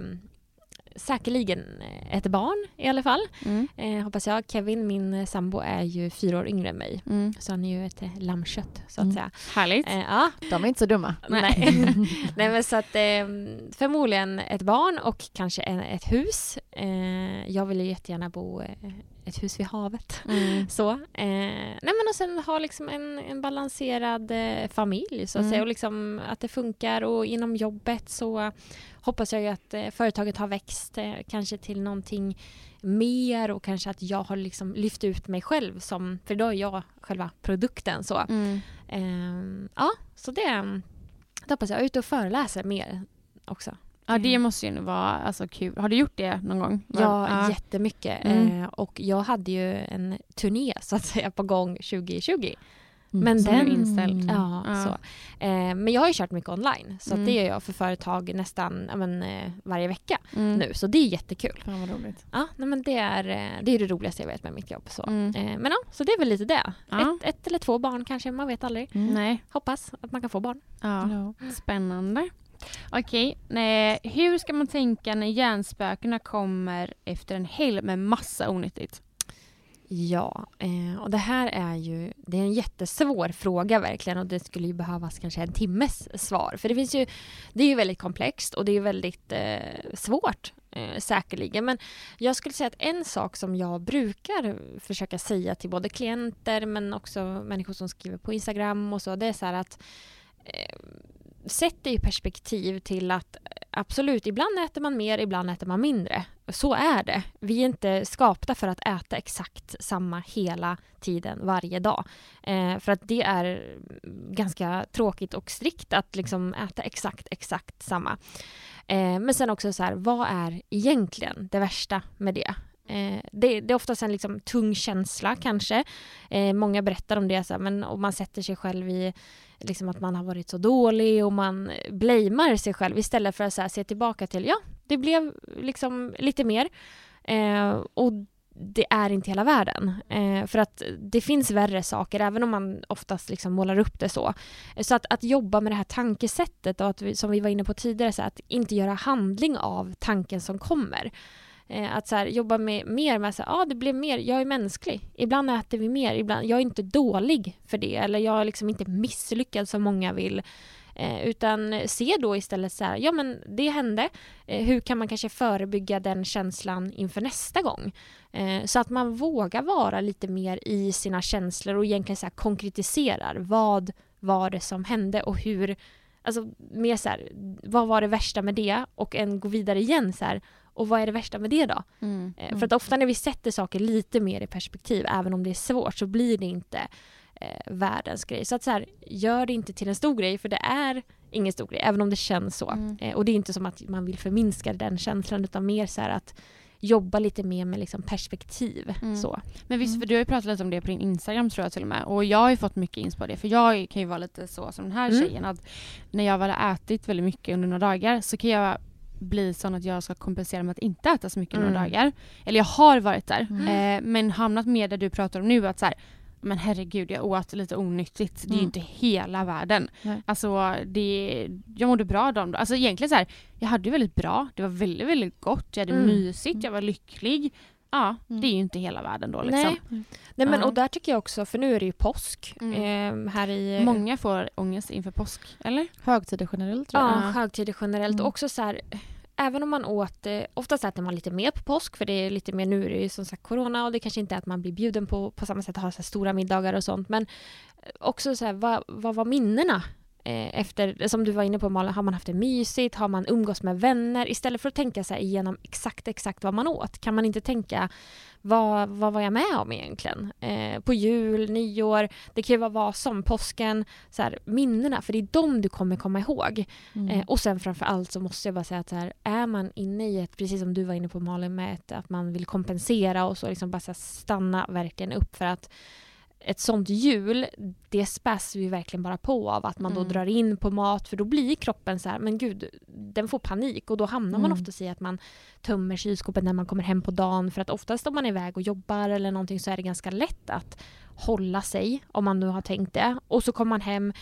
säkerligen ett barn i alla fall. Mm. Eh, hoppas jag. Kevin, min eh, sambo, är ju fyra år yngre än mig. Mm. Så han är ju ett eh, lammkött så att Mm. säga. Härligt. Eh, ja, De är inte så dumma. nej. nej men så att eh, förmodligen ett barn och kanske en, ett hus. Eh, jag vill ju jättegärna bo eh, ett hus vid havet. Mm. Så. Eh, nej men och sen ha liksom en, en balanserad eh, familj så att Mm. säga och liksom att det funkar och inom jobbet så hoppas jag ju att eh, företaget har växt eh, kanske till någonting mer och kanske att jag har liksom lyft ut mig själv som, för då är jag själva produkten så. Mm. Eh, ja, så det, det hoppas jag. Ute och föreläser mer också. Ja, det måste ju vara alltså, kul. Har du gjort det någon gång? Ja, jättemycket. Mm. Eh, och jag hade ju en turné så att säga på gång 2020. Men Som är den, inställd. Ja, Ja. Så. Eh, men jag har ju kört mycket online. Så Mm. att det gör jag för företag nästan ja, men, eh, varje vecka Mm. nu. Så det är jättekul. Fan vad roligt. Ja, nej, men det, är, det är det roligaste jag vet med mitt jobb. Så. Mm. Eh, men ja, så det är väl lite det. Ja. Ett, ett eller två barn kanske, man vet aldrig. Mm. Nej. Hoppas att man kan få barn. Ja. Ja. Spännande. Okej, nej, hur ska man tänka när hjärnspökena kommer efter en helg med massa onyttigt? Ja, eh, och det här är ju det är en jättesvår fråga verkligen och det skulle ju behövas kanske en timmes svar. För det finns ju, det är ju väldigt komplext och det är väldigt eh, svårt eh, säkerligen. Men jag skulle säga att en sak som jag brukar försöka säga till både klienter men också människor som skriver på Instagram och så, det är så här att eh, sätt det i perspektiv till att eh, absolut, ibland äter man mer, ibland äter man mindre. Så är det. Vi är inte skapta för att äta exakt samma hela tiden varje dag. Eh, för att det är ganska tråkigt och strikt att liksom äta exakt, exakt samma. Eh, men sen också så här, vad är egentligen det värsta med det? Eh, det, det är oftast en liksom tung känsla kanske. Eh, många berättar om det, så här, men om man sätter sig själv i liksom att man har varit så dålig och man blamear sig själv istället för att så här, se tillbaka till ja, det blev liksom lite mer. Eh, och det är inte hela världen. Eh, för att det finns värre saker, även om man oftast liksom målar upp det så. Så att, att jobba med det här tankesättet och att vi, som vi var inne på tidigare, så att inte göra handling av tanken som kommer. Eh, att så här, jobba med, mer med att ah, det blev mer, jag är mänsklig. Ibland äter vi mer, ibland, jag är inte dålig för det eller jag är liksom inte misslyckad som många vill. Eh, utan se då istället så här, ja men det hände. Eh, hur kan man kanske förebygga den känslan inför nästa gång? Eh, så att man vågar vara lite mer i sina känslor och egentligen så här konkretiserar. Vad var det som hände och hur Alltså mer så här, vad var det värsta med det? Och en gå vidare igen så här, och vad är det värsta med det då? Eh, För att ofta när vi sätter saker lite mer i perspektiv, även om det är svårt, så blir det inte eh, världens grej. Så att så här, gör det inte till en stor grej, för det är ingen stor grej, även om det känns så. Mm. Eh, och det är inte som att man vill förminska den känslan, utan mer så här att jobba lite mer med liksom perspektiv. Mm. Så. Men visst, Mm. för du har ju pratat lite om det på din Instagram tror jag till och med. Och jag har ju fått mycket inspo på det. För jag kan ju vara lite så som den här Mm. tjejen. Att när jag väl har ätit väldigt mycket under några dagar så kan jag bli sån att jag ska kompensera med att inte äta så mycket några Mm. dagar. Eller jag har varit där. Mm. Eh, men hamnat med där du pratar om nu att så här, men herregud jag åt lite onyttigt. Det är ju Mm. inte hela världen. Nej. Alltså det, jag mådde bra de Alltså egentligen så här, jag hade det väldigt bra. Det var väldigt, väldigt gott. Jag hade Mm. mysigt. Jag var lycklig. Ja, Mm. det är ju inte hela världen då liksom. Nej. Nej men och där tycker jag också, för nu är det ju påsk Mm. eh, här i... Många får ångest inför påsk, eller? Högtider generellt tror jag. Ja, Ja. högtider generellt. Mm. Också så här, även om man åt, eh, oftast äter man lite mer på påsk för det är lite mer, nu är det ju som sagt corona och det kanske inte är att man blir bjuden på, på samma sätt att ha så här stora middagar och sånt men eh, också så här, vad, vad var minnena? Eh, efter, som du var inne på Malin, har man haft det mysigt? Har man umgås med vänner? Istället för att tänka så här igenom exakt exakt vad man åt kan man inte tänka vad, vad var jag med om egentligen? Eh, på jul, nyår, det kan ju vara vad som, påsken, så här, minnena, för det är de du kommer komma ihåg. Mm. Eh, och sen framför allt så måste jag bara säga att så här, är man inne i ett, precis som du var inne på Malin, med ett, att man vill kompensera och så liksom bara så här, stanna verkligen upp för att ett sånt jul, det späs vi verkligen bara på av att man då Mm. drar in på mat för då blir kroppen så här, men gud, den får panik och då hamnar man Mm. oftast i att man tömmer kylskåpet när man kommer hem på dagen för att oftast om man är iväg och jobbar eller någonting så är det ganska lätt att hålla sig om man nu har tänkt det och så kommer man hem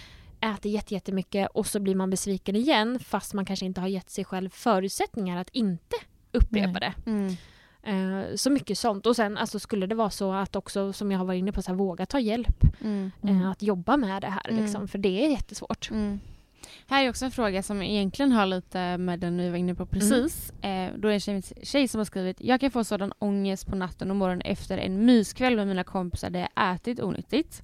äter jätte- jättemycket och så blir man besviken igen fast man kanske inte har gett sig själv förutsättningar att inte upprepa Nej. det. Mm. Eh, så mycket sånt. Och sen alltså, skulle det vara så att också, som jag har varit inne på, så här, våga ta hjälp. Mm. Mm. Eh, att jobba med det här. Mm. Liksom, för det är jättesvårt. Mm. Här är också en fråga som egentligen har lite med den vi var inne på precis. Eh, då är det en tjej, tjej som har skrivit Jag kan få sådan ångest på natten och morgonen efter en myskväll med mina kompisar där jag ätit onyttigt.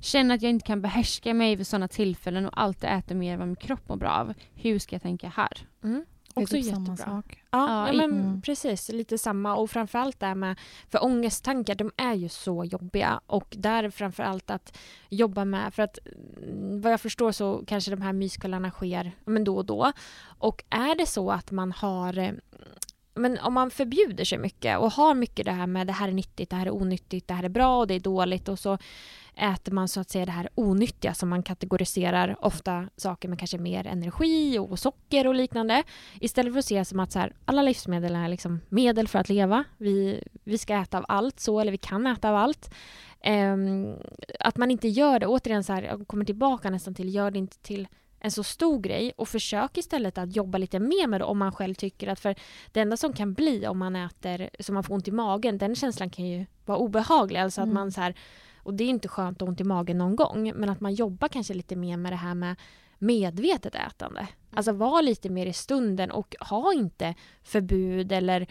Känner att jag inte kan behärska mig vid sådana tillfällen och alltid äter mer än vad min kropp mår bra av. Hur ska jag tänka här? Mm. Också typ samma jättebra. sak. Ja, Ja, men mm. precis. Lite samma. Och framförallt det här med... För ångesttankar, de är ju så jobbiga. Och där framförallt att jobba med... För att mm, vad jag förstår så kanske de här myskvällarna sker men då och då. Och är det så att man har... eh, men om man förbjuder sig mycket och har mycket det här med det här är nyttigt, det här är onyttigt, det här är bra och det är dåligt och så äter man så att säga det här onyttiga som man kategoriserar ofta saker med kanske mer energi och socker och liknande. Istället för att se som att så här, alla livsmedel är liksom medel för att leva. Vi, vi ska äta av allt så, eller vi kan äta av allt. Um, att man inte gör det, återigen så här, jag kommer tillbaka nästan till, gör det inte till en så stor grej och försök istället att jobba lite mer med det om man själv tycker att för det enda som kan bli om man äter så man får ont i magen, den känslan kan ju vara obehaglig. Alltså mm. att man så här, och det är inte skönt att ont i magen någon gång, men att man jobbar kanske lite mer med det här med medvetet ätande. Alltså var lite mer i stunden och ha inte förbud eller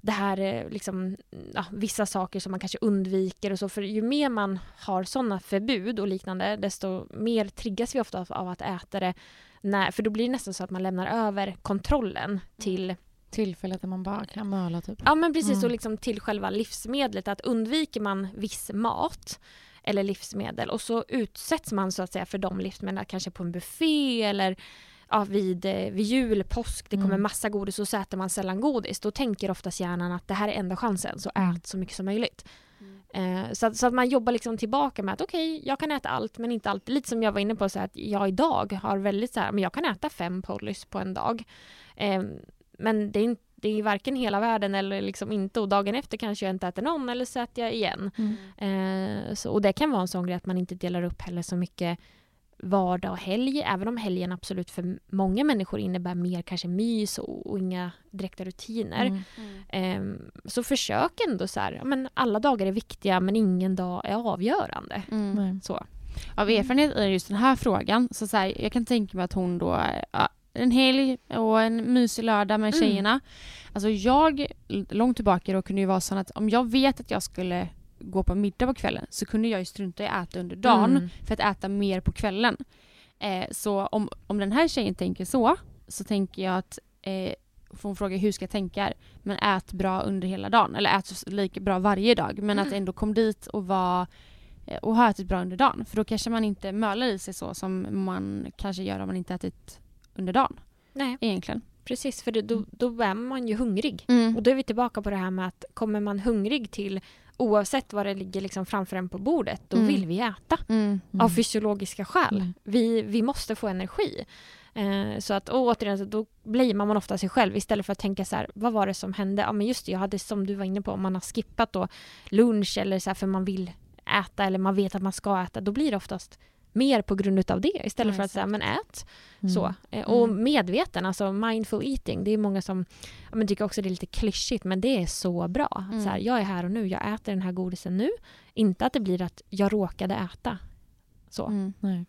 det här liksom, ja, vissa saker som man kanske undviker och så. För ju mer man har sådana förbud och liknande, desto mer triggas vi ofta av att äta det. När, för då blir det nästan så att man lämnar över kontrollen till Tillfället när man bara kan möla typ. Ja men precis, mm. och liksom till själva livsmedlet. Att undviker man viss mat eller livsmedel och så utsätts man så att säga för de livsmedlen kanske på en buffé eller ja, vid, eh, vid jul, påsk, det kommer mm. massa godis och så äter man sällan godis. Då tänker oftast hjärnan att det här är enda chansen, så mm. ät så mycket som möjligt. Mm. Eh, så, så, att man jobbar liksom tillbaka med att okej, okay, jag kan äta allt men inte allt. Lite som jag var inne på, så att jag idag har väldigt så här, men jag kan äta fem pollys på en dag. Eh, men det är, inte, det är varken hela världen eller liksom inte och dagen efter kanske jag inte äter någon eller så äter jag igen. Mm. Eh, så, och det kan vara en sån grej att man inte delar upp heller så mycket vardag och helg, även om helgen absolut för många människor innebär mer kanske mys och, och inga direkta rutiner. Mm. Mm. Eh, så försök ändå så här, men alla dagar är viktiga men ingen dag är avgörande. Mm. Så. Av erfarenhet i just den här frågan, så, så här, jag kan tänka mig att hon då, ja, en helg och en mysig lördag med mm. tjejerna. Alltså jag, långt tillbaka då kunde ju vara så att om jag vet att jag skulle gå på middag på kvällen så kunde jag ju strunta i att äta under dagen mm. för att äta mer på kvällen. Eh, så om, om den här tjejen tänker så, så tänker jag att eh, får hon fråga hur ska jag tänka? Men ät bra under hela dagen, eller ät lika bra varje dag. Men mm. att ändå kom dit och var eh, och ha ätit bra under dagen. För då kanske man inte mölar i sig så som man kanske gör om man inte ätit under dagen. Nej. Egentligen. Precis, för då, då är man ju hungrig. Mm. Och då är vi tillbaka på det här med att kommer man hungrig till oavsett vad det ligger liksom framför en på bordet, då mm. vill vi äta. Mm. Av fysiologiska skäl. Mm. Vi, vi måste få energi. Eh, så att, och återigen, då blir man ofta sig själv istället för att tänka så här, vad var det som hände? Ja men just det, jag hade som du var inne på, om man har skippat då lunch eller så här, för man vill äta eller man vet att man ska äta, då blir det oftast mer på grund av det istället ja, för att säga men ät. Mm. Så. Eh, och mm. medveten, alltså mindful eating, det är många som men tycker också det är lite klyschigt men det är så bra. Mm. Så här, jag är här och nu, jag äter den här godisen nu. Inte att det blir att jag råkade äta. Så. Mm.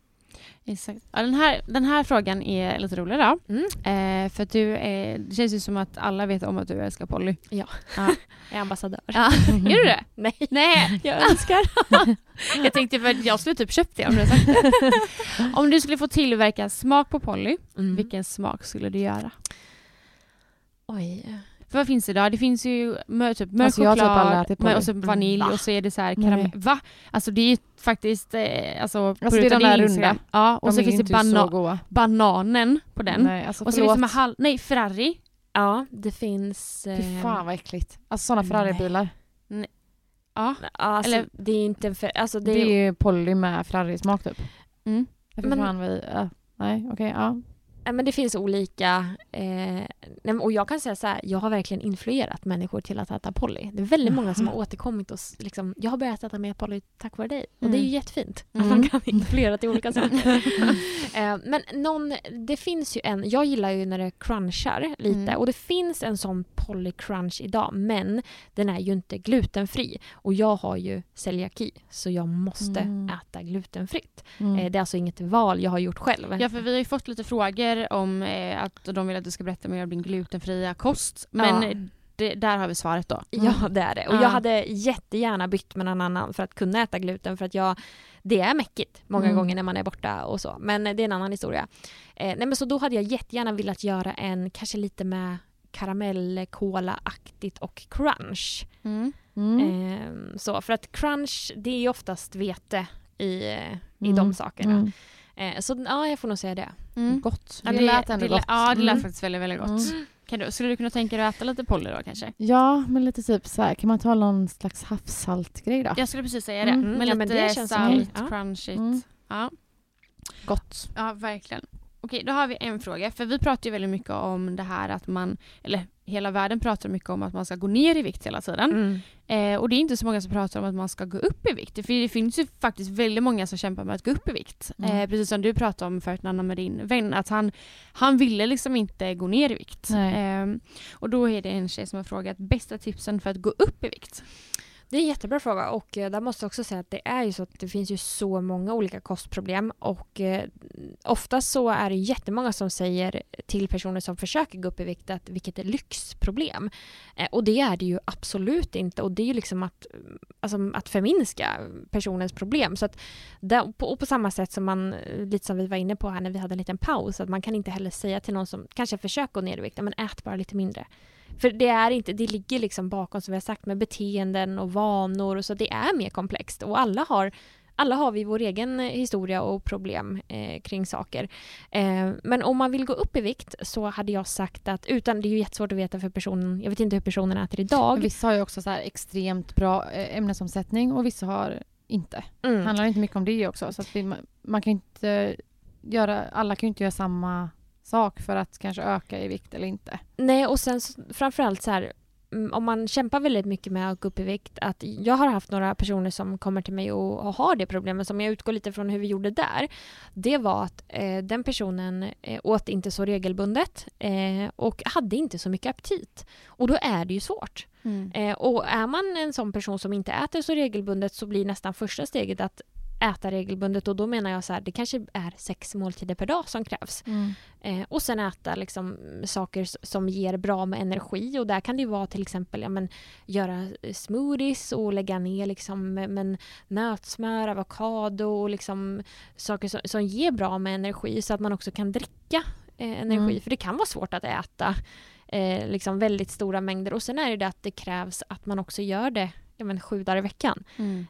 Exakt. Ja, den, här, den här frågan är lite rolig då. Mm. Eh, för du är, det känns ju som att alla vet om att du älskar Polly. Ja, ja. jag är ambassadör. Ja. Gör du det? Nej. Nej, jag önskar. jag tänkte för att jag skulle typ köpt det om du sagt det. om du skulle få tillverka smak på Polly, mm. vilken smak skulle du göra? Oj. För vad finns det då? Det finns ju typ mörk alltså choklad typ och så vanilj Va? och så är det så här karamell. Va? Alltså det är ju faktiskt, eh, alltså, alltså det är de där runda. Ja, och de så finns det bana bananen på den. Nej, alltså, och så finns det hal- nej Ferrari. Ja, det finns... Eh... Fy fan vad äckligt. Alltså sådana Ferrari-bilar. Ja. Alltså, Eller, det är inte en för, alltså, det, det är ju Polly med Ferrari-smak typ. Mm. Men, fan vi, uh, nej okej, okay, ja men det finns olika... Eh, och jag kan säga så här, jag har verkligen influerat människor till att äta Polly. Det är väldigt många som har återkommit och liksom, jag har börjat äta mer Polly tack vare dig. Och det är ju mm. jättefint att man mm. kan influera till olika saker. eh, men någon, det finns ju en, jag gillar ju när det crunchar lite mm. och det finns en sån Polly crunch idag men den är ju inte glutenfri. Och jag har ju celiaki så jag måste mm. äta glutenfritt. Mm. Eh, det är alltså inget val jag har gjort själv. Ja för vi har ju fått lite frågor frågor om eh, att de vill att du ska berätta mer om din glutenfria kost. Men ja. det, där har vi svaret då. Mm. Ja det är det. Och ja. jag hade jättegärna bytt med någon annan för att kunna äta gluten för att jag det är mäckigt många mm. gånger när man är borta och så. Men det är en annan historia. Eh, nej men så då hade jag jättegärna velat göra en kanske lite med karamell, aktigt och crunch. Mm. Eh, så för att crunch det är ju oftast vete i, i de mm. sakerna. Eh, så ja, jag får nog säga det. Mm. Gott. Ja, det, lät ändå det, gott. Ja, det lät mm. faktiskt väldigt, väldigt gott. Mm. Kan du, skulle du kunna tänka dig att äta lite Polly då kanske? Ja, men lite typ så här, kan man ta någon slags havssaltgrej då? Jag skulle precis säga det. Mm. Med Ja, men lite det känns salt. Ja. crunchigt. Mm. Ja. Gott. ja, verkligen. Okej, då har vi en fråga. För vi pratar ju väldigt mycket om det här att man, eller hela världen pratar mycket om att man ska gå ner i vikt hela tiden. Mm. Eh, och det är inte så många som pratar om att man ska gå upp i vikt. För det finns ju faktiskt väldigt många som kämpar med att gå upp i vikt. Mm. Eh, precis som du pratade om förut Nanna med din vän. Att han, han ville liksom inte gå ner i vikt. Eh, och då är det en tjej som har frågat bästa tipsen för att gå upp i vikt. Det är en jättebra fråga och eh, där måste jag också säga att det är ju så att det finns ju så många olika kostproblem och eh, oftast så är det jättemånga som säger till personer som försöker gå upp i vikt att vilket är lyxproblem. Eh, och det är det ju absolut inte och det är ju liksom att, eh, alltså, att förminska personens problem. Så att där, på, och på samma sätt som man, eh, lite som vi var inne på här när vi hade en liten paus, att man kan inte heller säga till någon som kanske försöker gå ner i vikt, men ät bara lite mindre. För det är inte, det ligger liksom bakom som vi har sagt med beteenden och vanor och så det är mer komplext och alla har alla har vi vår egen historia och problem eh, kring saker. Eh, men om man vill gå upp i vikt så hade jag sagt att, utan det är ju jättesvårt att veta för personen, jag vet inte hur personen äter idag. Vissa har ju också så extremt bra eh, ämnesomsättning och vissa har inte. Mm. Det handlar inte mycket om det också. Så vi, man- man kan inte göra, alla kan ju inte göra samma sak för att kanske öka i vikt eller inte. Nej, och sen så, framförallt så här, mm, om man kämpar väldigt mycket med att gå upp i vikt, att jag har haft några personer som kommer till mig och, och har det problemet, som jag utgår lite från hur vi gjorde där, det var att eh, den personen eh, åt inte så regelbundet eh, och hade inte så mycket aptit. Och då är det ju svårt. Eh, och är man en sån person som inte äter så regelbundet så blir nästan första steget att äta regelbundet och då menar jag så här, det kanske är sex måltider per dag som krävs. Eh, och sen äta liksom, saker som ger bra med energi och där kan det vara till exempel ja, men, göra smoothies och lägga ner liksom, men, nötsmör, avokado och liksom, saker som, som ger bra med energi så att man också kan dricka eh, energi. Mm. För det kan vara svårt att äta eh, liksom väldigt stora mängder och sen är det att det krävs att man också gör det ja, men, sju dagar i veckan.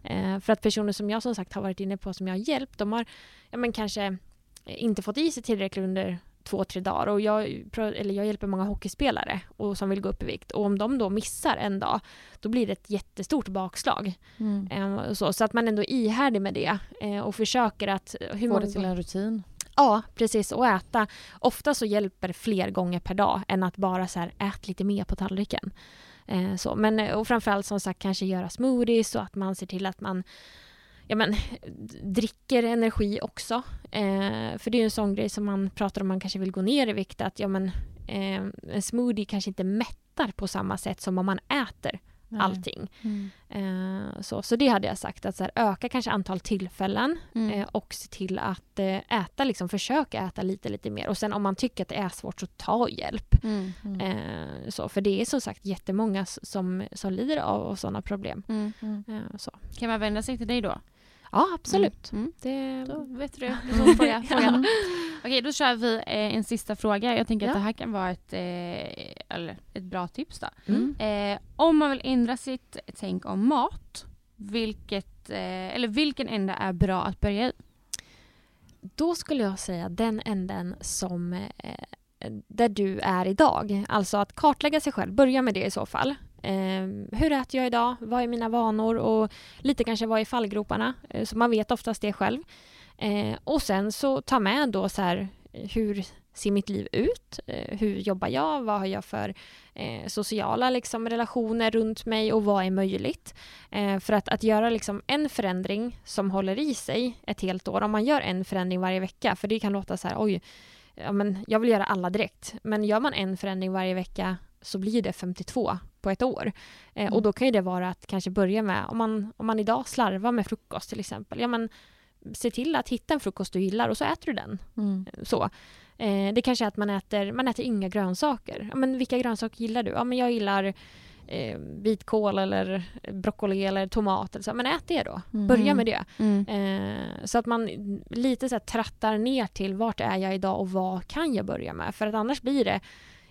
Eh, för att personer som jag som sagt har varit inne på som jag har hjälpt, de har ja, men kanske inte fått i sig tillräckligt under två, tre dagar. Och jag, eller jag hjälper många hockeyspelare och som vill gå upp i vikt. Och om de då missar en dag, då blir det ett jättestort bakslag. Mm. Eh, så, så att man ändå är ihärdig med det eh, och försöker att... Hur Få det till en rutin. Ja, precis. Och äta. Ofta så hjälper fler gånger per dag än att bara så här, ät lite mer på tallriken. Eh, så. Men, eh, och framförallt som sagt kanske göra smoothies och att man ser till att man ja, men, dricker energi också. Eh, för det är ju en sån grej som man pratar om man kanske vill gå ner i vikt. Att ja, men, eh, en smoothie kanske inte mättar på samma sätt som om man äter Nej. allting. Mm. Eh, så, så det hade jag sagt, att så här, öka kanske antal tillfällen Mm. eh, och se till att eh, äta, liksom, försöka äta lite, lite mer. Och sen om man tycker att det är svårt så ta hjälp. Mm. Mm. Eh, så, för det är som sagt jättemånga som, som lider av, av sådana problem. Mm. Mm. Eh, så. Kan man vända sig till dig då? Ja, absolut. Mm. Det, Då vet du det. Det är så fråga, frågan. Okej, då kör vi eh, en sista fråga. Jag tänker att Ja. det här kan vara ett, eh, eller ett bra tips. Då. mm. Eh, om man vill ändra sitt tänk om mat, vilket, eh, eller vilken ände är bra att börja i? Då skulle jag säga den änden som eh, där du är idag. Alltså att kartlägga sig själv, börja med det i så fall. Eh, hur äter jag idag? Vad är mina vanor? Och lite kanske vad är fallgroparna? Eh, så man vet oftast det själv. Eh, och sen så ta med då så här, eh, hur ser mitt liv ut? Eh, hur jobbar jag? Vad har jag för eh, sociala liksom, relationer runt mig och vad är möjligt? Eh, för att, att göra liksom en förändring som håller i sig ett helt år, om man gör en förändring varje vecka, för det kan låta så här, oj, ja, men jag vill göra alla direkt. Men gör man en förändring varje vecka så blir det 52 på ett år. Eh, Mm. Och då kan ju det vara att kanske börja med, om man, om man idag slarvar med frukost till exempel, ja men se till att hitta en frukost du gillar och så äter du den. Mm. Så. Eh, det kanske är att man äter, man äter inga grönsaker. Ja, men vilka grönsaker gillar du? Ja, men jag gillar eh, vitkål eller broccoli eller tomat. Eller så. Men ät det då. Mm. Börja med det. Mm. Eh, så att man lite så här trattar ner till vart är jag idag och vad kan jag börja med? För att annars blir det,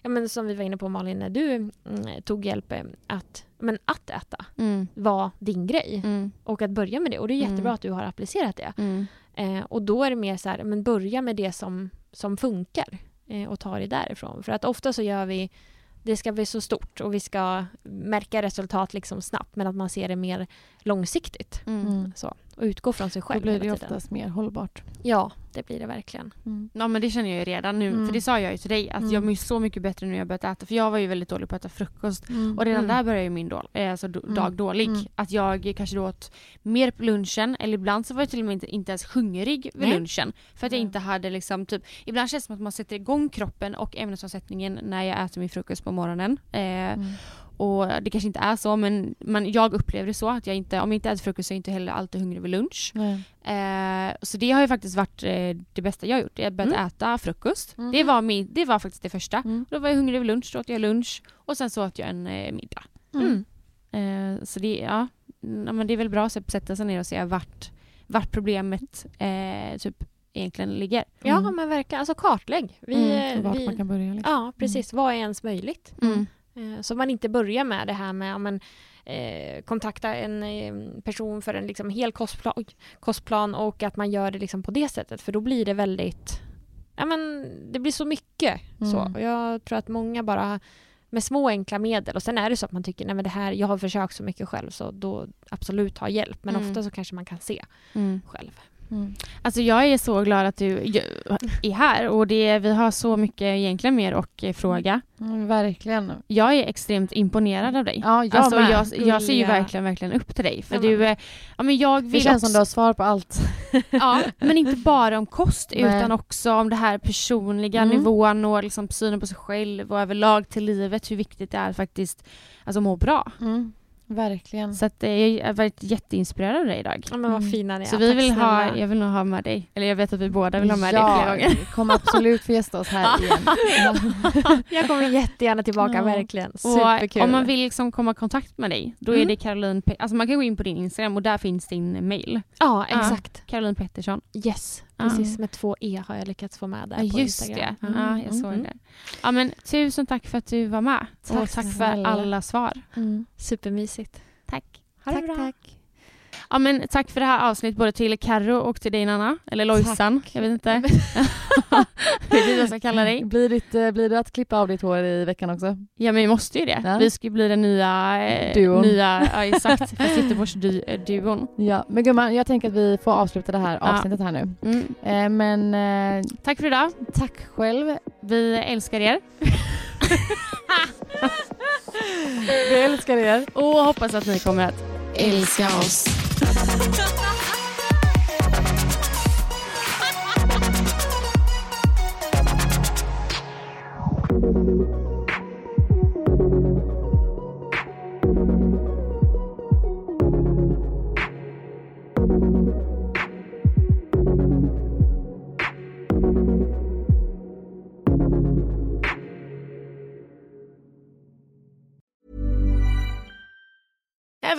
ja, men som vi var inne på Malin, när du mm, tog hjälp eh, att, men att äta Mm. var din grej. Mm. Och att börja med det. Och det är jättebra Mm. att du har applicerat det. Mm. Eh, och då är det mer så här, men börja med det som, som funkar eh, och ta det därifrån. För att ofta så gör vi det ska bli så stort och vi ska märka resultat liksom snabbt men att man ser det mer långsiktigt. Mm. Så, och utgå från sig Då själv blir det hela tiden. oftast mer hållbart. Ja, det blir det verkligen. Mm. Ja men det känner jag ju redan nu, Mm. för det sa jag ju till dig att Mm. jag mår så mycket bättre nu när jag börjat äta för jag var ju väldigt dålig på att äta frukost Mm. och redan Mm. där började ju min dag, eh, alltså, Mm. dag dålig. Mm. Att jag kanske då åt mer på lunchen eller ibland så var jag till och med inte, inte ens hungrig vid Nej. lunchen. För att jag inte hade liksom typ, ibland känns det som att man sätter igång kroppen och ämnesomsättningen när jag äter min frukost på morgonen. Eh, Mm. Och det kanske inte är så men, men jag upplever det så att jag inte, om jag inte äter frukost så är jag inte heller alltid hungrig vid lunch. Eh, så det har ju faktiskt varit eh, det bästa jag har gjort. Jag har börjat Mm. äta frukost. Mm. Det, var min, det var faktiskt det första. Mm. Då var jag hungrig vid lunch, då åt jag lunch och sen så åt jag en eh, middag. Mm. Eh, så det, ja, mm, ja, men det är väl bra att sätta sig ner och se vart, vart problemet eh, typ egentligen ligger. Ja Mm. men verkligen, alltså kartlägg. Vi, Mm. Vart vi, man kan börja. Liksom. Ja precis, vad är ens möjligt? Eh, Så man inte börjar med det här med men, eh, kontakta en eh, person för en liksom, hel kostplan, kostplan och att man gör det liksom, på det sättet för då blir det väldigt ja, men, det blir så mycket. Så. Mm. Och jag tror att många bara med små enkla medel och sen är det så att man tycker nej men det här, jag har försökt så mycket själv så då absolut ha hjälp men Mm. ofta så kanske man kan se Mm. själv. Mm. Alltså jag är så glad att du är här och det, vi har så mycket egentligen mer att eh, fråga. Mm, verkligen. Jag är extremt imponerad av dig. Ja, jag alltså jag, jag ser ju verkligen, verkligen upp till dig. För Ja, du, eh, ja men jag vill Det känns också, som du har svar på allt. ja, men inte bara om kost Nej. utan också om det här personliga Mm. nivån och liksom synen på sig själv och överlag till livet, hur viktigt det är att faktiskt alltså, må bra. Mm. Verkligen. Så att, eh, jag har varit jätteinspirerad av dig idag. Ja men vad Mm. fina ni är. Så vi Tack vill ha, snälla. jag vill nog ha med dig, eller jag vet att vi båda vill ha med ja, dig flera gånger. Kom absolut få gästa oss här igen. Jag kommer jättegärna tillbaka, Ja. verkligen. Och Superkul. om man vill liksom komma i kontakt med dig, då är Mm. det Caroline, Pe- alltså man kan gå in på din Instagram och där finns din mail. Ja, Ja. exakt. Caroline Pettersson. Yes, Ja. Precis. Med två E har jag lyckats få med där Ja på just Instagram. det, Mm. ja, jag såg Mm. det. Ja men tusen tack för att du var med. Tack och tack för snälla. alla svar. Mm. Supermysigt. Tack. Ha det Tack, bra. tack. Ja men tack för det här avsnittet både till Karo och till dig Nanna. Eller Lojsan, jag vet inte. Hur är det jag ska kalla dig? Blir, ditt, eh, blir det att klippa av ditt hår i veckan också? Ja men vi måste ju det. Ja. Vi ska ju bli den nya... Eh, Duon. nya ja exakt, Göteborgsduon. Ja, men gumman, jag tänker att vi får avsluta det här Ja. avsnittet här nu. Mm. Eh, men eh, Tack för idag. tack själv. Vi älskar er. Vi älskar er. Och hoppas att ni kommer att Älska oss.